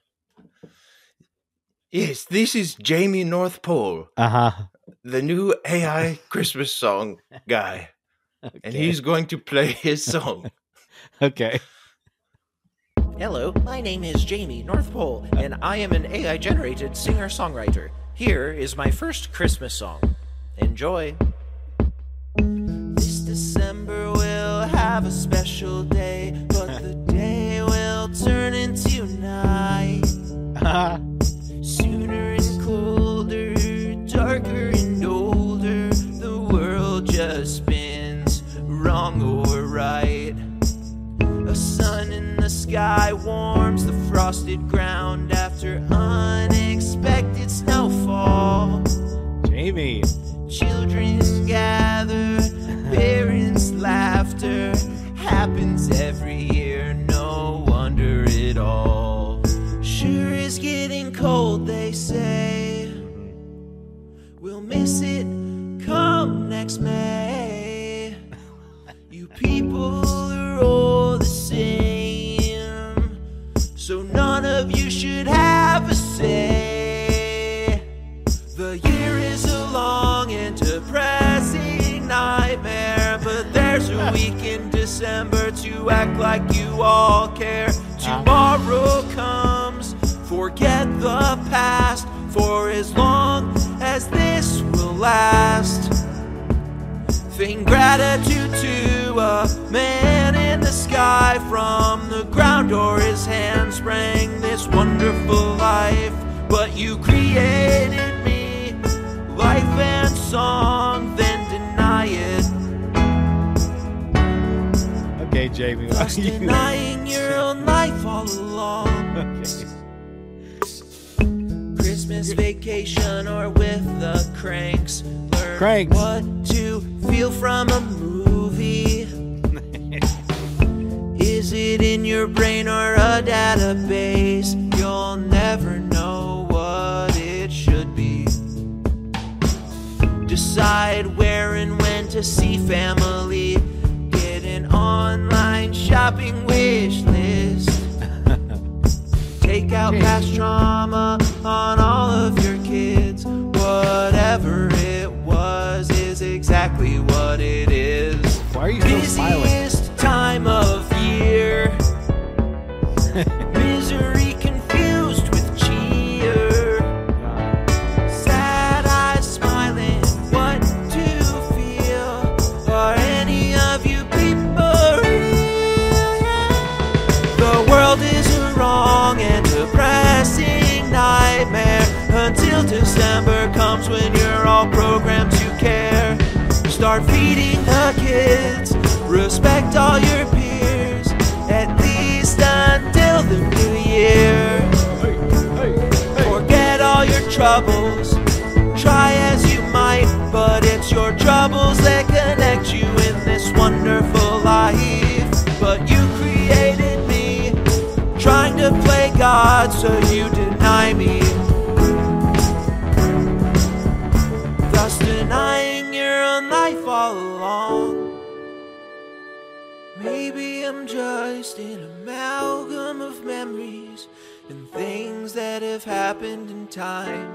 Yes, this is Jamie North Pole, uh huh. the new AI Christmas song guy. And he's going to play his song. Okay. Hello, my name is Jamie North Pole, and I am an AI generated singer songwriter. Here is my first Christmas song. Enjoy. This December will have a special day, but the day will turn into night. Sky warms the frosted ground after unexpected snowfall. Jamie. Children gather, parents' laughter happens every year, no wonder at all. Sure is getting cold, they say. We'll miss it come next May. Like you all care. Tomorrow comes, forget the past for as long as this will last. Thing gratitude to a man in the sky from the ground or his hand sprang this wonderful life. But you created me, life and song, then Jamie. Thus you- denying your own life all along. Okay. Christmas vacation or with the cranks. Learn Cranks. what to feel from a movie. Is it in your brain or a database? You'll never know what it should be. Decide where and when to see family. shopping wish list. Take out past trauma on all of your kids. Whatever it was is exactly what it is. Why are you Busiest so smiling? time of December comes when you're all programmed to care. Start feeding the kids, respect all your peers, at least until the new year. Forget all your troubles, try as you might, but it's your troubles that connect you in this wonderful life. But you created me, trying to play God, so you deny me. An amalgam of memories and things that have happened in time.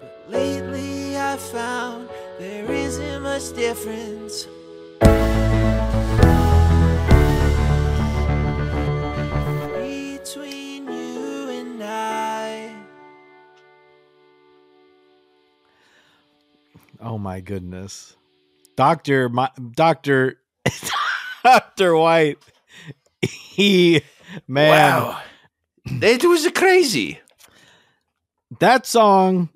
But lately I found there isn't much difference. Between you and I. Oh my goodness. Doctor my Doctor Doctor White. He man Wow. It was crazy. that song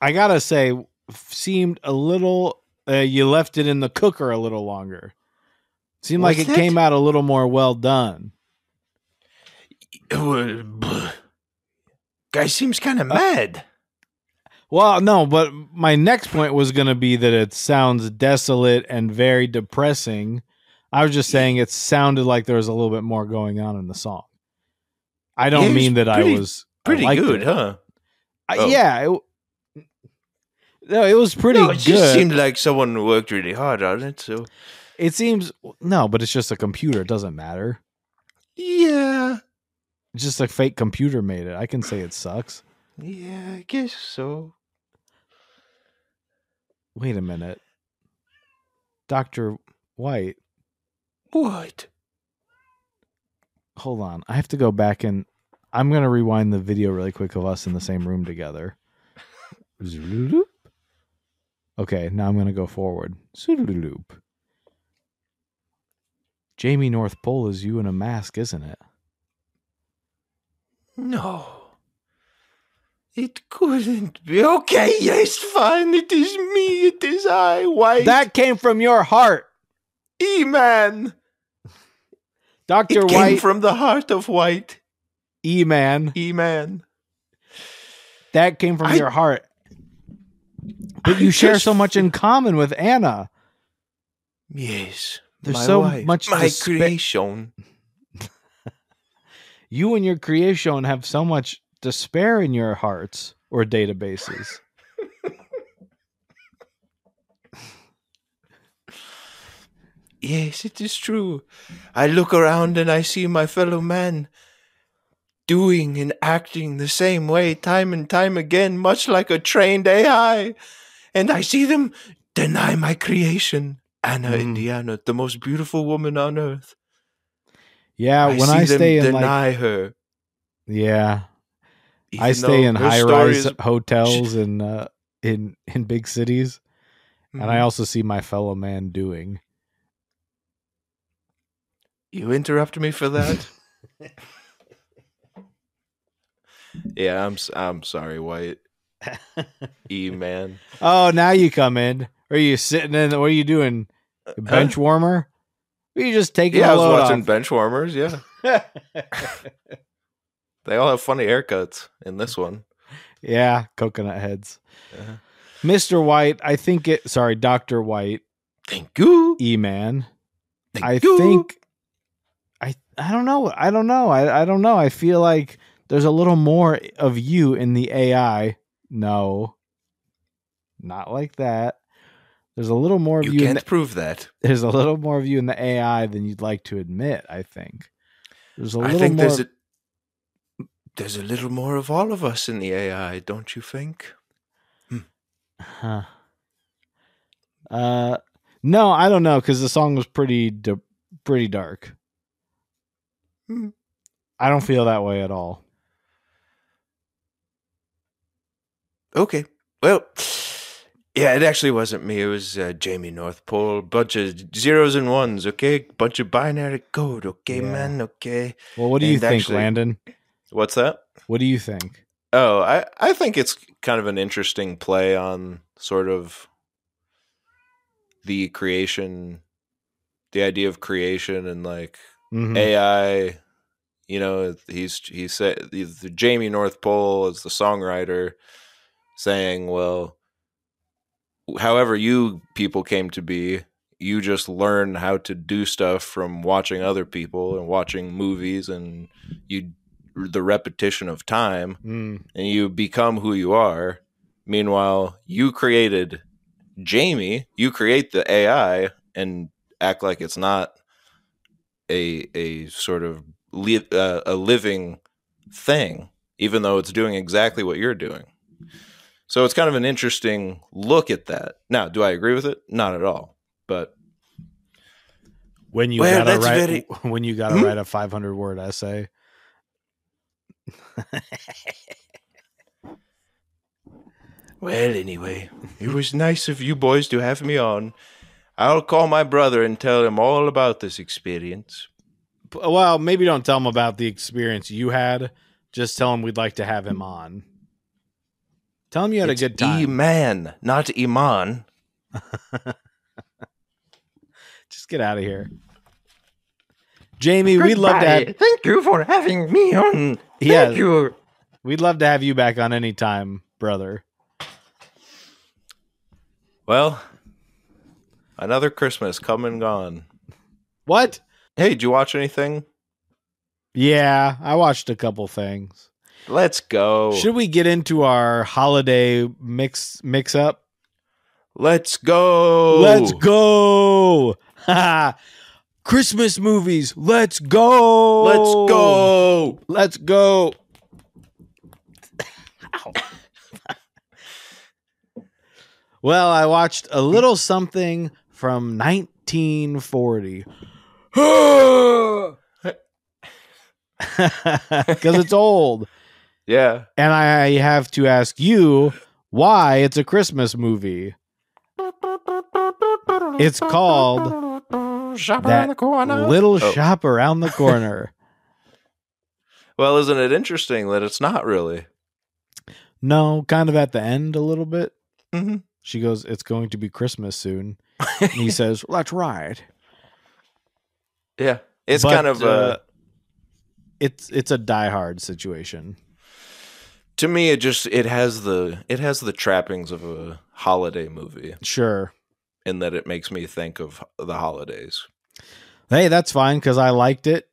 I got to say seemed a little uh, you left it in the cooker a little longer. Seemed like it it? came out a little more well done. Guy seems kind of mad. Well, no, but my next point was going to be that it sounds desolate and very depressing. I was just saying it sounded like there was a little bit more going on in the song. I don't was mean that pretty- I was Pretty liked good, it. huh? I- Oh. yeah, it, no, it was pretty no, it good. just seemed like someone worked really hard on it. So it seems no, but it's just a computer. It doesn't matter. yeah, It's just a fake computer made it. I can say it sucks. yeah, I guess so. Wait a minute, Doctor White. What? Hold on, I have to go back and I'm gonna rewind the video really quick of us in the same room together. Okay, now I'm gonna go forward. Jamie North Pole is you in a mask, isn't it? No. It couldn't be. Okay, yes, fine. It is me. It is I. White. That came from your heart, E man. Doctor It came White. from the heart of White. E man. E man. That came from I- your heart. But I you share so much in common with Anna. Yes. There's so wife, much My creation. You and your creation have so much despair in your hearts or databases. Yes, it is true. I look around and I see my fellow man doing and acting the same way time and time again, much like a trained AI. And I see them deny my creation, Anna Mm. Indiana, the most beautiful woman on earth. Yeah, when see I stay in deny like her. yeah, I stay in high rise is- hotels in uh, in in big cities, and I Mhm. also see my fellow man doing. You interrupt me for that? yeah, I'm s- I'm sorry, White. E man. Oh, now you come in. Are you sitting in? What are you doing? Bench warmer? Or you just taking Uh, Yeah, I a was watching off? bench warmers. Yeah, they all have funny haircuts in this one. yeah, coconut heads. Uh-huh. Mr. White, I think it. Sorry, Doctor White, Thank you. E Man. Thank I you. think. I don't know. I don't know. I I don't know. I feel like there's a little more of you in the AI. No, not like that. There's a little more of you you. in can't the, prove that. there's a little more of you in the AI than you'd like to admit. I think. There's a little I think more. there's a there's a little more of all of us in the AI, don't you think? Huh. Uh, No, I don't know because the song was pretty pretty dark. Hmm. I don't feel that way at all. Okay. Well, yeah, it actually wasn't me. It was uh, Jamie North Pole. Bunch of zeros and ones, okay? Bunch of binary code, okay, Yeah. man, okay. Well, what do you And think, actually- Landon? What's that? What do you think? Oh, I, I think it's kind of an interesting play on sort of the creation, the idea of creation and like Mhm. AI. You know, he's he said Jamie North Pole is the songwriter saying, "Well, however you people came to be, you just learn how to do stuff from watching other people and watching movies, and you the repetition of time, Mm. and you become who you are. Meanwhile, you created Jamie, you create the AI and act like it's not a a sort of li- uh, a living thing, even though it's doing exactly what you're doing. So it's kind of an interesting look at that. Now, do I agree with it? Not at all. But When you Well, gotta write very- when you gotta Hmm? write a 500 word essay. well, anyway, it was nice of you boys to have me on. I'll call my brother and tell him all about this experience. Well, maybe don't tell him about the experience you had. Just tell him we'd like to have him mm. on. Tell him you had It's a good time. E-man, not Iman. Just get out of here. Jamie, we'd love to have Thank you for having me on. Yeah. you. we'd love to have you back on any time, brother. Well, another Christmas come and gone. What? Hey, did you watch anything? Yeah, I watched a couple things. Let's go. Should we get into our holiday mix mix up? Let's go. Let's go. Christmas movies. Let's go. Let's go. Let's go. well, I watched a little something from 1940. Because it's old. Yeah. And I have to ask you why it's a Christmas movie. It's called Shop That Little Oh. Shop Around the Corner. Well, isn't it interesting that it's not really? no, kind of at the end a little bit. Mm-hmm. She goes, It's going to be Christmas soon. And he says, Let's ride. Yeah. It's But, kind of uh, it's it's a diehard situation. to me it just it has the it has the trappings of a holiday movie Sure. in that it makes me think of the holidays. Hey, that's fine because I liked it.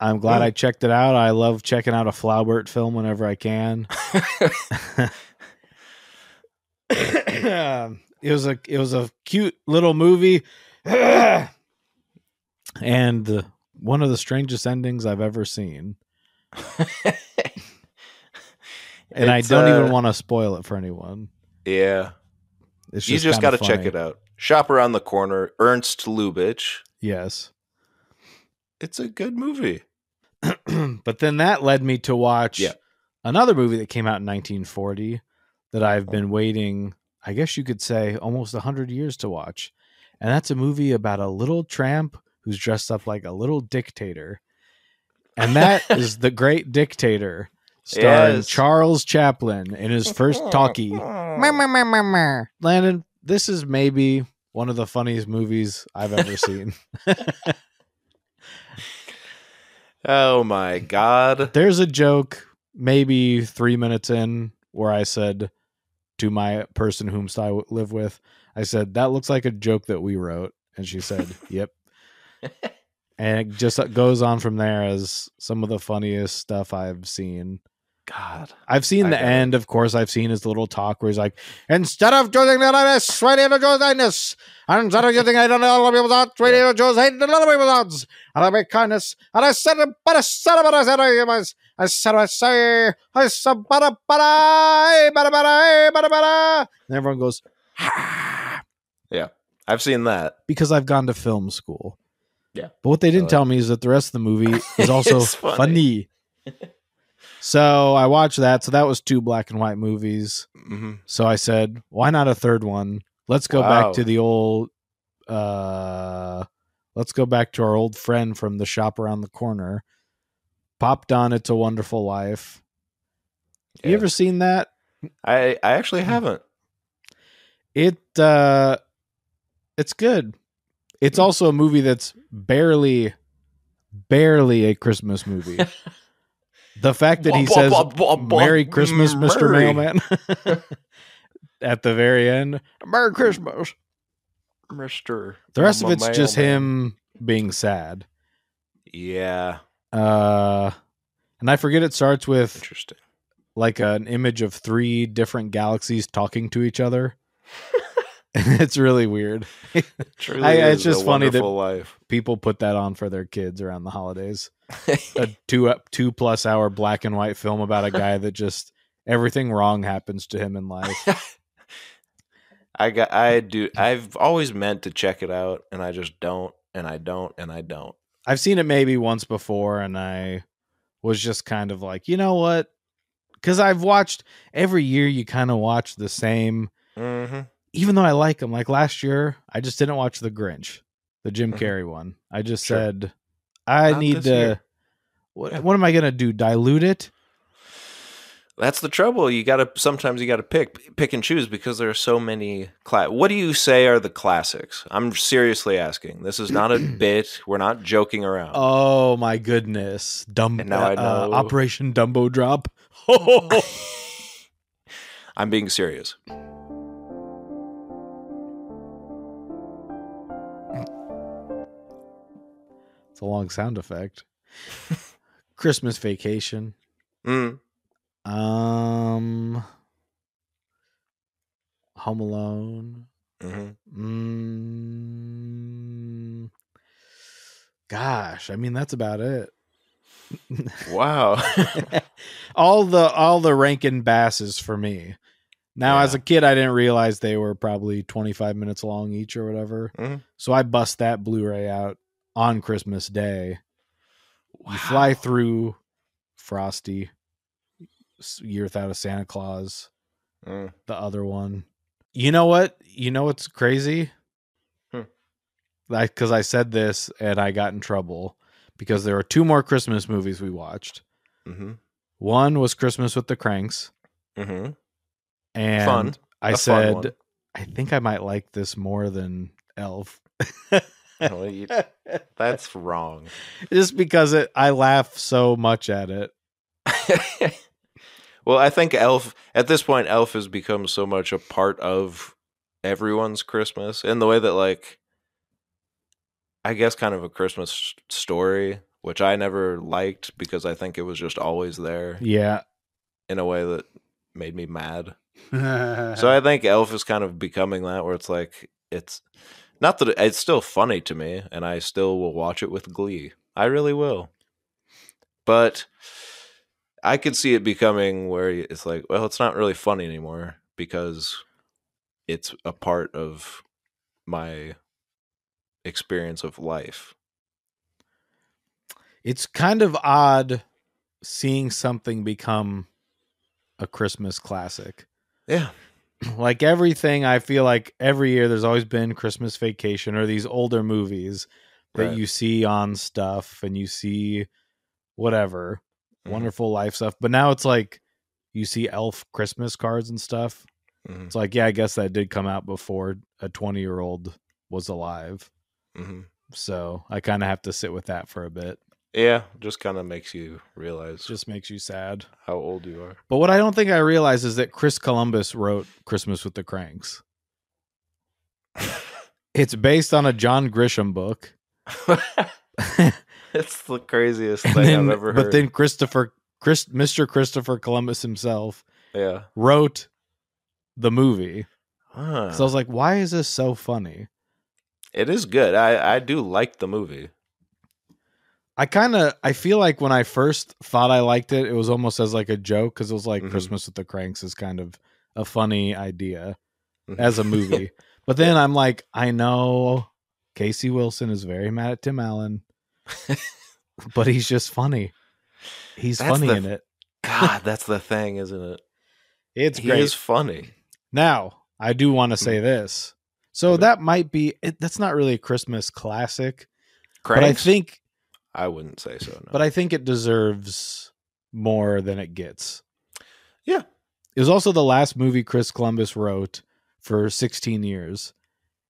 I'm glad Hmm. I checked it out. I love checking out a Flaubert film whenever I can. it was a it was a cute little movie, and one of the strangest endings I've ever seen. And I don't even uh, want to spoil it for anyone. Yeah. It's you just, just got to check it out. Shop around the corner. Ernst Lubitsch. Yes, It's a good movie. but then that led me to watch Yeah. another movie that came out in 1940 that I've oh. been waiting, I guess you could say, almost 100 years to watch. And that's a movie about a little tramp who's dressed up like a little dictator. And that is The Great Dictator, starring Yes. Charles Chaplin in his first talkie. Landon, this is maybe one of the funniest movies I've ever seen. Oh my god. There's a joke, maybe three minutes in, where I said to my person whom I live with, I said, that looks like a joke that we wrote. And she said, yep. and it just uh, goes on from there as some of the funniest stuff I've seen. God. I've seen I the got it. end, of course. I've seen his little talk where he's like, instead of choosing the this, why do you choose this? And instead of using I don't know other people's why do you choose hate other people's thoughts? And I make kindness. And I said, but I said, but I said, I was, I said, I say, I said, but I, but I, but I, but I, but I, but I. And everyone goes, ah. Yeah, I've seen that. because I've gone to film school. Yeah. But what they didn't tell me is that the rest of the movie is also funny. funny. so I watched that. So that was two black and white movies. hmm So I said, why not a third one? Let's go Wow. back to the old uh let's go back to our old friend from the shop around the corner. Popped on It's a Wonderful Life. You ever seen that? I I actually haven't. It uh it's good. It's also a movie that's barely barely a Christmas movie. The fact that he says Merry Christmas, Mr. Mailman at the very end. Merry Christmas. Mister. The rest of it's just him being sad. Yeah, Uh and I forget it starts with interesting. like an image of three different galaxies talking to each other. it's really weird. Truly I- it's just funny that- life. People put that on for their kids around the holidays. A two two plus hour black and white film about a guy that just everything wrong happens to him in life. I got I do I've always meant to check it out and I just don't and I don't and I don't. I've seen it maybe once before and I was just kind of like, you know what? Cuz I've watched every year you kind of watch the same hmm even though I like them. Like last year, I just didn't watch The Grinch, the Jim Mhm. Carrey one. I just Sure. said I Not need to year. what, what am I going to do? Dilute it? That's the trouble. You got to sometimes you got to pick pick and choose because there are so many cla- What do you say are the classics? I'm seriously asking. This is not a bit. We're not joking around. Oh my goodness. Dumb And now I uh, know. Operation Dumbo Drop. I'm being serious. It's a long sound effect. Christmas Vacation. Mm. Um Home Alone. hmm Mm, gosh, I mean that's about it. Wow. all the all the Rankin Basses for me. Now, as a kid, I didn't realize they were probably twenty five minutes long each or whatever. Mhm. So I bust that Blu-ray out on Christmas Day. You fly through Frosty, Year Without a Santa Claus, Mm. the other one. You know what? You know what's crazy? Hmm. Like, because I said this and I got in trouble because there are two more Christmas movies we watched. hmm One was Christmas with the Cranks, hmm and Fun. I A said. I think I might like this more than Elf. That's wrong. Just because it, I laugh so much at it. well, I think Elf at this point, Elf has become so much a part of everyone's Christmas in the way that, like, I guess, kind of a Christmas story, which I never liked because I think it was just always there Yeah, in a way that made me mad. So I think Elf is kind of becoming that, where it's like it's not that it- it's still funny to me, and I still will watch it with glee. I really will. But I could see it becoming where it's like, well, it's not really funny anymore because it's a part of my experience of life. it's kind of odd seeing something become a Christmas classic. Yeah. like everything i feel like every year there's always been christmas vacation or these older movies that Right. you see on stuff and you see whatever Mhm. wonderful life stuff but now it's like you see elf christmas cards and stuff Mhm. it's like yeah i guess that did come out before a 20 year old was alive hmm so i kind of have to sit with that for a bit Yeah, just kind of makes you realize just makes you sad how old you are. but what i don't think i realize is that chris columbus wrote christmas with the cranks it's based on a john grisham book it's the craziest thing then- I've ever heard. But then Christopher, Chris, Mr. Christopher Columbus himself yeah. wrote the movie. Huh. So I was like, why is this so funny? it is good. I I do like the movie. I kind of, I feel like when I first thought I liked it, it was almost as like a joke because it was like Mhm. Christmas with the Cranks is kind of a funny idea Mhm. as a movie. But then I'm like, I know Casey Wilson is very mad at Tim Allen, but he's just funny. He's That's funny the- in it. God, that's the thing, isn't it? It's he great. is funny. Now, I do want to Hmm. say this. So that might be it, that's not really a Christmas classic, but I think I wouldn't say so. No. but I think it deserves more than it gets. Yeah. It was also the last movie Chris Columbus wrote for 16 years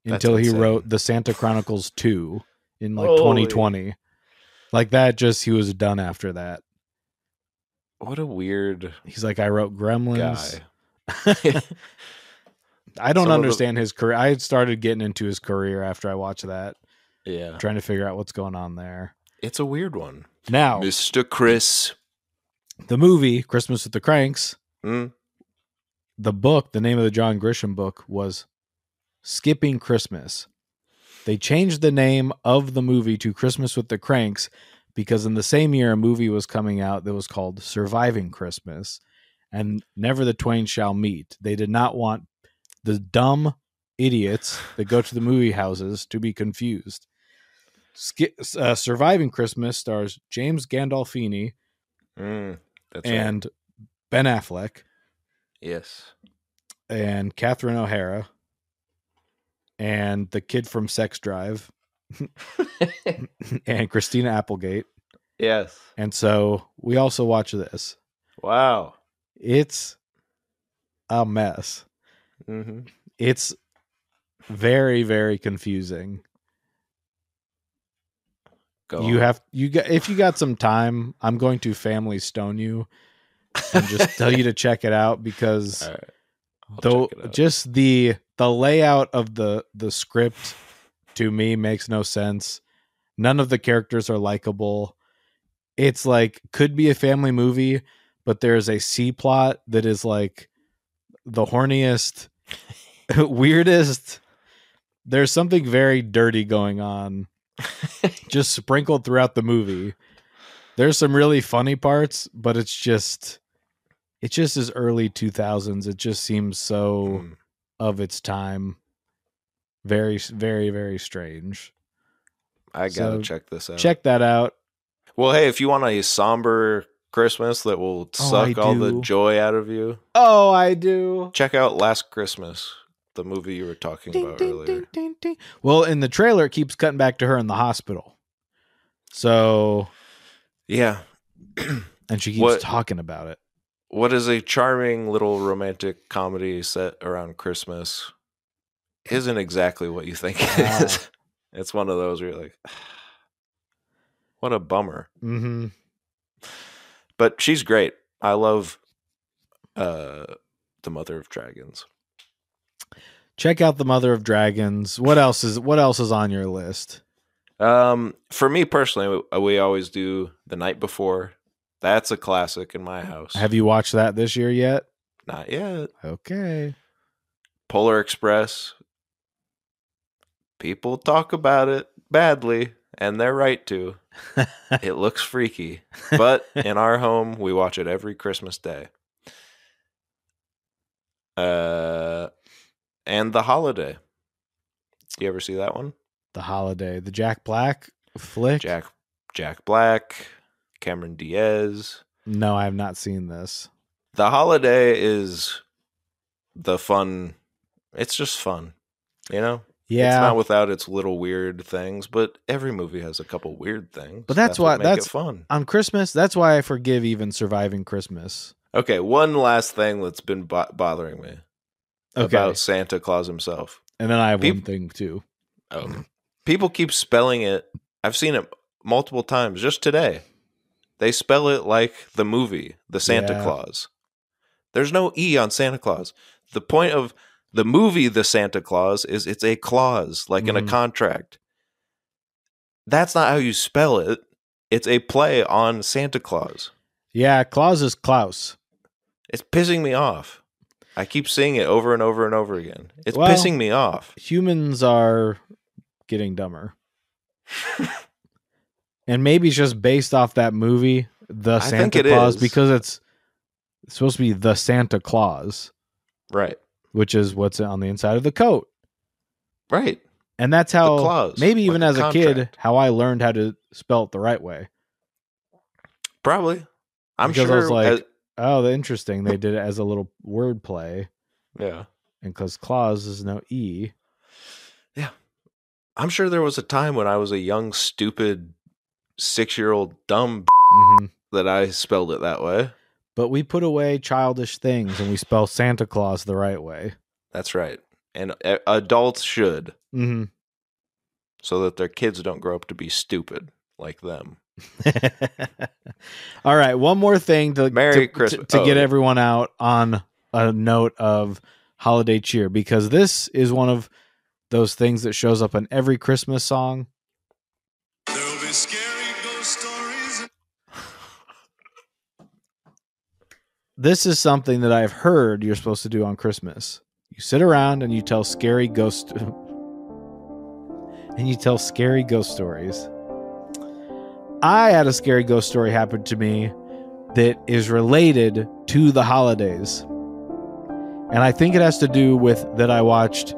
That's until he insane. wrote The Santa Chronicles 2 in like Holy. 2020. Like that just he was done after that. what a weird He's like I wrote Gremlins. guy. I don't Some of the- understand his career. I started getting into his career after I watched that, yeah, trying to figure out what's going on there. It's a weird one. Now, Mr. Chris. the movie Christmas with the Cranks, Mm, the book, the name of the John Grisham book was Skipping Christmas. They changed the name of the movie to Christmas with the Cranks because in the same year a movie was coming out that was called Surviving Christmas and Never the Twain Shall Meet. They did not want the dumb idiots that go to the movie houses to be confused. Uh, Surviving Christmas stars James Gandolfini mm, that's right. and Ben Affleck yes, and Catherine O'Hara and the kid from Sex Drive and Christina Applegate. yes. And so we also watch this. Wow. It's a mess. hmm It's very very confusing. Go. You on. have you got if you got some time, I'm going to family stone you and just tell you to check it out because right. Though out. just the the layout of the the script to me makes no sense none of the characters are likable it's like could be a family movie but there's a c plot that is like the horniest weirdest there's something very dirty going on just sprinkled throughout the movie. There's some really funny parts but it's just it just is early 2000s it just seems so Mm. of its time. Very very very strange. I gotta so check this out. check that out. Well, hey, if you want a somber Christmas that will Oh, suck all the joy out of you, oh i do. check out Last Christmas, the movie you were talking about earlier. well in the trailer it keeps cutting back to her in the hospital so Yeah. and she keeps What- talking about it what is a charming little romantic comedy set around Christmas isn't exactly what you think it Wow. is. It's one of those where you're like, what a bummer. mm-hmm But she's great. I love uh the Mother of Dragons. Check out the mother of dragons what else is what else is on your list Um, for me personally, we, we always do the night before. That's a classic in my house. have you watched that this year yet Not yet. okay Polar Express. People talk about it badly, and they're right to. it looks freaky, but in our home, we watch it every Christmas day. Uh, and the holiday. You ever see that one? the holiday the jack black flick Jack Jack Black, Cameron Diaz. no i have not seen this The holiday is the fun. It's just fun, you know. yeah It's not without its little weird things, but every movie has a couple weird things. But that's what why- that's- fun. on Christmas. That's why I forgive even surviving Christmas. Okay, one last thing that's been bo- bothering me Okay, about Santa Claus himself. and then I have Peop- one thing too. Oh, people keep spelling it. I've seen it multiple times. Just today, they spell it like the movie, the Santa Yeah. Claus. There's no e on Santa Claus. The point of the movie, the Santa Claus, is it's a clause, like in Mhm. a contract. That's not how you spell it. It's a play on Santa Claus. Yeah, Claus is Klaus. It's pissing me off. I keep seeing it over and over and over again. It's Well- pissing me off. Humans are getting dumber, and maybe it's just based off that movie, The I Santa Claus, because it's, it's supposed to be the Santa Claus, Right. which is what's on the inside of the coat. Right. And that's how clause, maybe even as a kid, how I learned how to spell it the right way. Probably. I'm Because I sure. was like, as- Oh, the interesting. They did it as a little word play. yeah. And because clause is no E. Yeah. I'm sure there was a time when I was a young, stupid, six year old dumb hmm that I spelled it that way. But we put away childish things and we spell Santa Claus the right way. That's right. And adults should, hmm so that their kids don't grow up to be stupid like them. All right, one more thing to Merry to, Christmas. to, to Oh, get yeah. everyone out on a note of holiday cheer because this is one of those things that shows up in every Christmas song. There'll be scary ghost stories. This is something that I've heard you're supposed to do on Christmas. You sit around and you tell scary ghost and you tell scary ghost stories. I had a scary ghost story happen to me that is related to the holidays. And I think it has to do with that I watched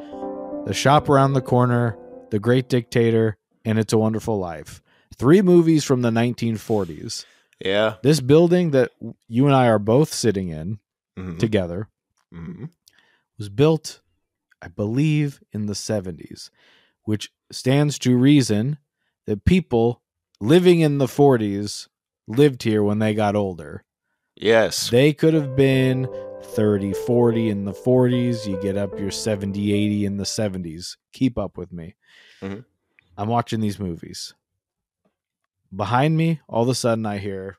The Shop Around the Corner, The Great Dictator, and It's a Wonderful Life. Three movies from the 1940s. Yeah. This building that you and I are both sitting in Mhm. together Mhm. was built, I believe, in the 70s, which stands to reason that people living in the 40s lived here when they got older. Yes. They could have been 30, 40 in the 40s. You get up your 70, 80 in the 70s. Keep up with me. Mhm. I'm watching these movies. Behind me, all of a sudden, I hear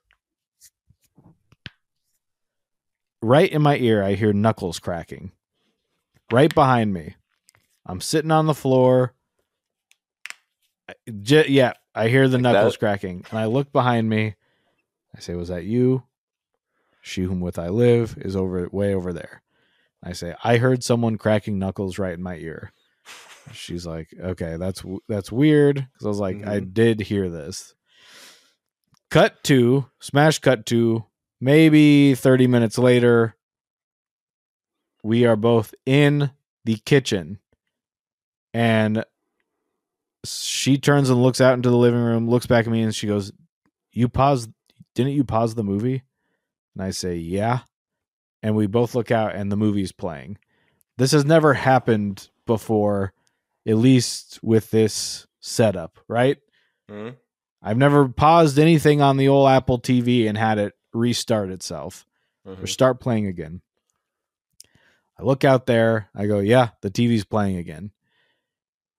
right in my ear, I hear knuckles cracking. Right behind me. I'm sitting on the floor. J- yeah, I hear the Like knuckles that? cracking. And I look behind me. I say, Was that you? She whom with I live is over way over there. I say, I heard someone cracking knuckles right in my ear. She's like, okay, that's that's weird because I was like, I mm-hmm. did hear this. Cut to smash. Cut to maybe thirty minutes later. We are both in the kitchen, and she turns and looks out into the living room, looks back at me, and she goes, "You paused? Didn't you pause the movie?" And I say, "Yeah." And we both look out, and the movie's playing. This has never happened before, at least with this setup, right? Mhm. I've never paused anything on the old Apple TV and had it restart itself or Mhm. start playing again. I look out there. I go, yeah, the TV's playing again.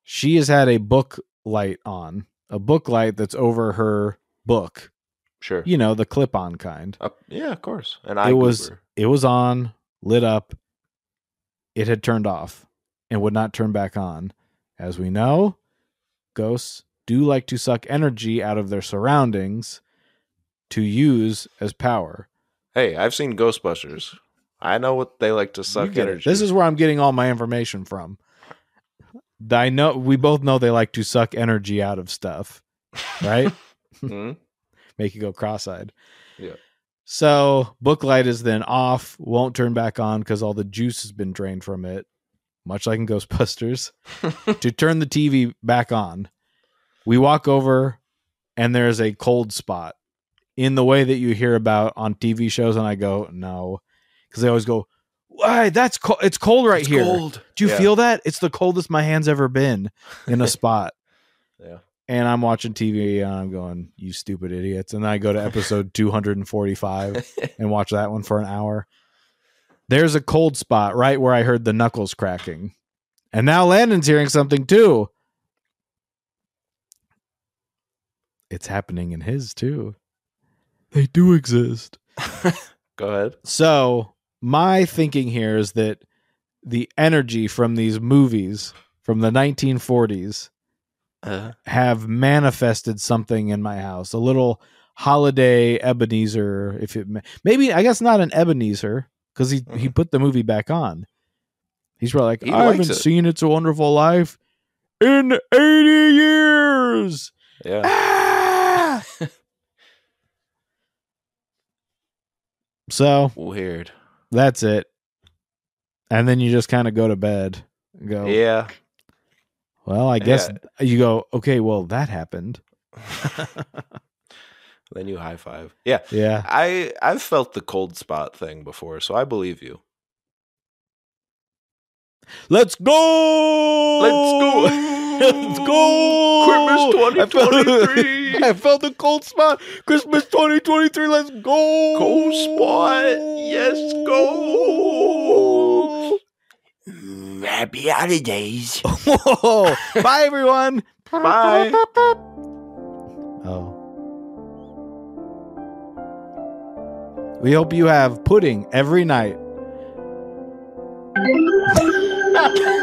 She has had a book light on, a book light that's over her book. Sure. You know, the clip on kind. Uh, yeah, of course. And It I was it was on, lit up. It had turned off and would not turn back on. As we know, ghosts do like to suck energy out of their surroundings to use as power. Hey, I've seen Ghostbusters. I know what they like to suck get it. energy. This is where I'm getting all my information from. I know we both know they like to suck energy out of stuff, right? Mhm. Make you go cross-eyed. Yeah. So booklight is then off, won't turn back on because all the juice has been drained from it, much like in Ghostbusters. to turn the TV back on, we walk over and there's a cold spot in the way that you hear about on TV shows, and I go, no, because they always go, why? That's cold. It's cold right It's here. cold. Do you Yeah. feel that? It's the coldest my hand's ever been in a spot. Yeah. And I'm watching TV and I'm going, you stupid idiots. And then I go to episode 245 and watch that one for an hour. There's a cold spot right where I heard the knuckles cracking. And now Landon's hearing something too. It's happening in his too. They do exist. Go ahead. So, my thinking here is that the energy from these movies from the 1940s Uh, have manifested something in my house. A little holiday Ebenezer, if it maybe I guess not an Ebenezer because he he put the movie back on. He's probably like, He I haven't it." seen It's a Wonderful Life in eighty years. yeah. Ah! so Weird. That's it, and then you just kind of go to bed. Go, Yeah. Well, I guess Yeah. you go, okay, well, that happened. then you high five. Yeah. Yeah. I I've felt the cold spot thing before, so I believe you. Let's go. Let's go. Let's go. Christmas 2023. I felt the cold spot. Christmas 2023. Let's go. Cold spot. Yes, go. Mm, Happy holidays. Whoa. Bye, everyone. Bye. Oh. We hope you have pudding every night.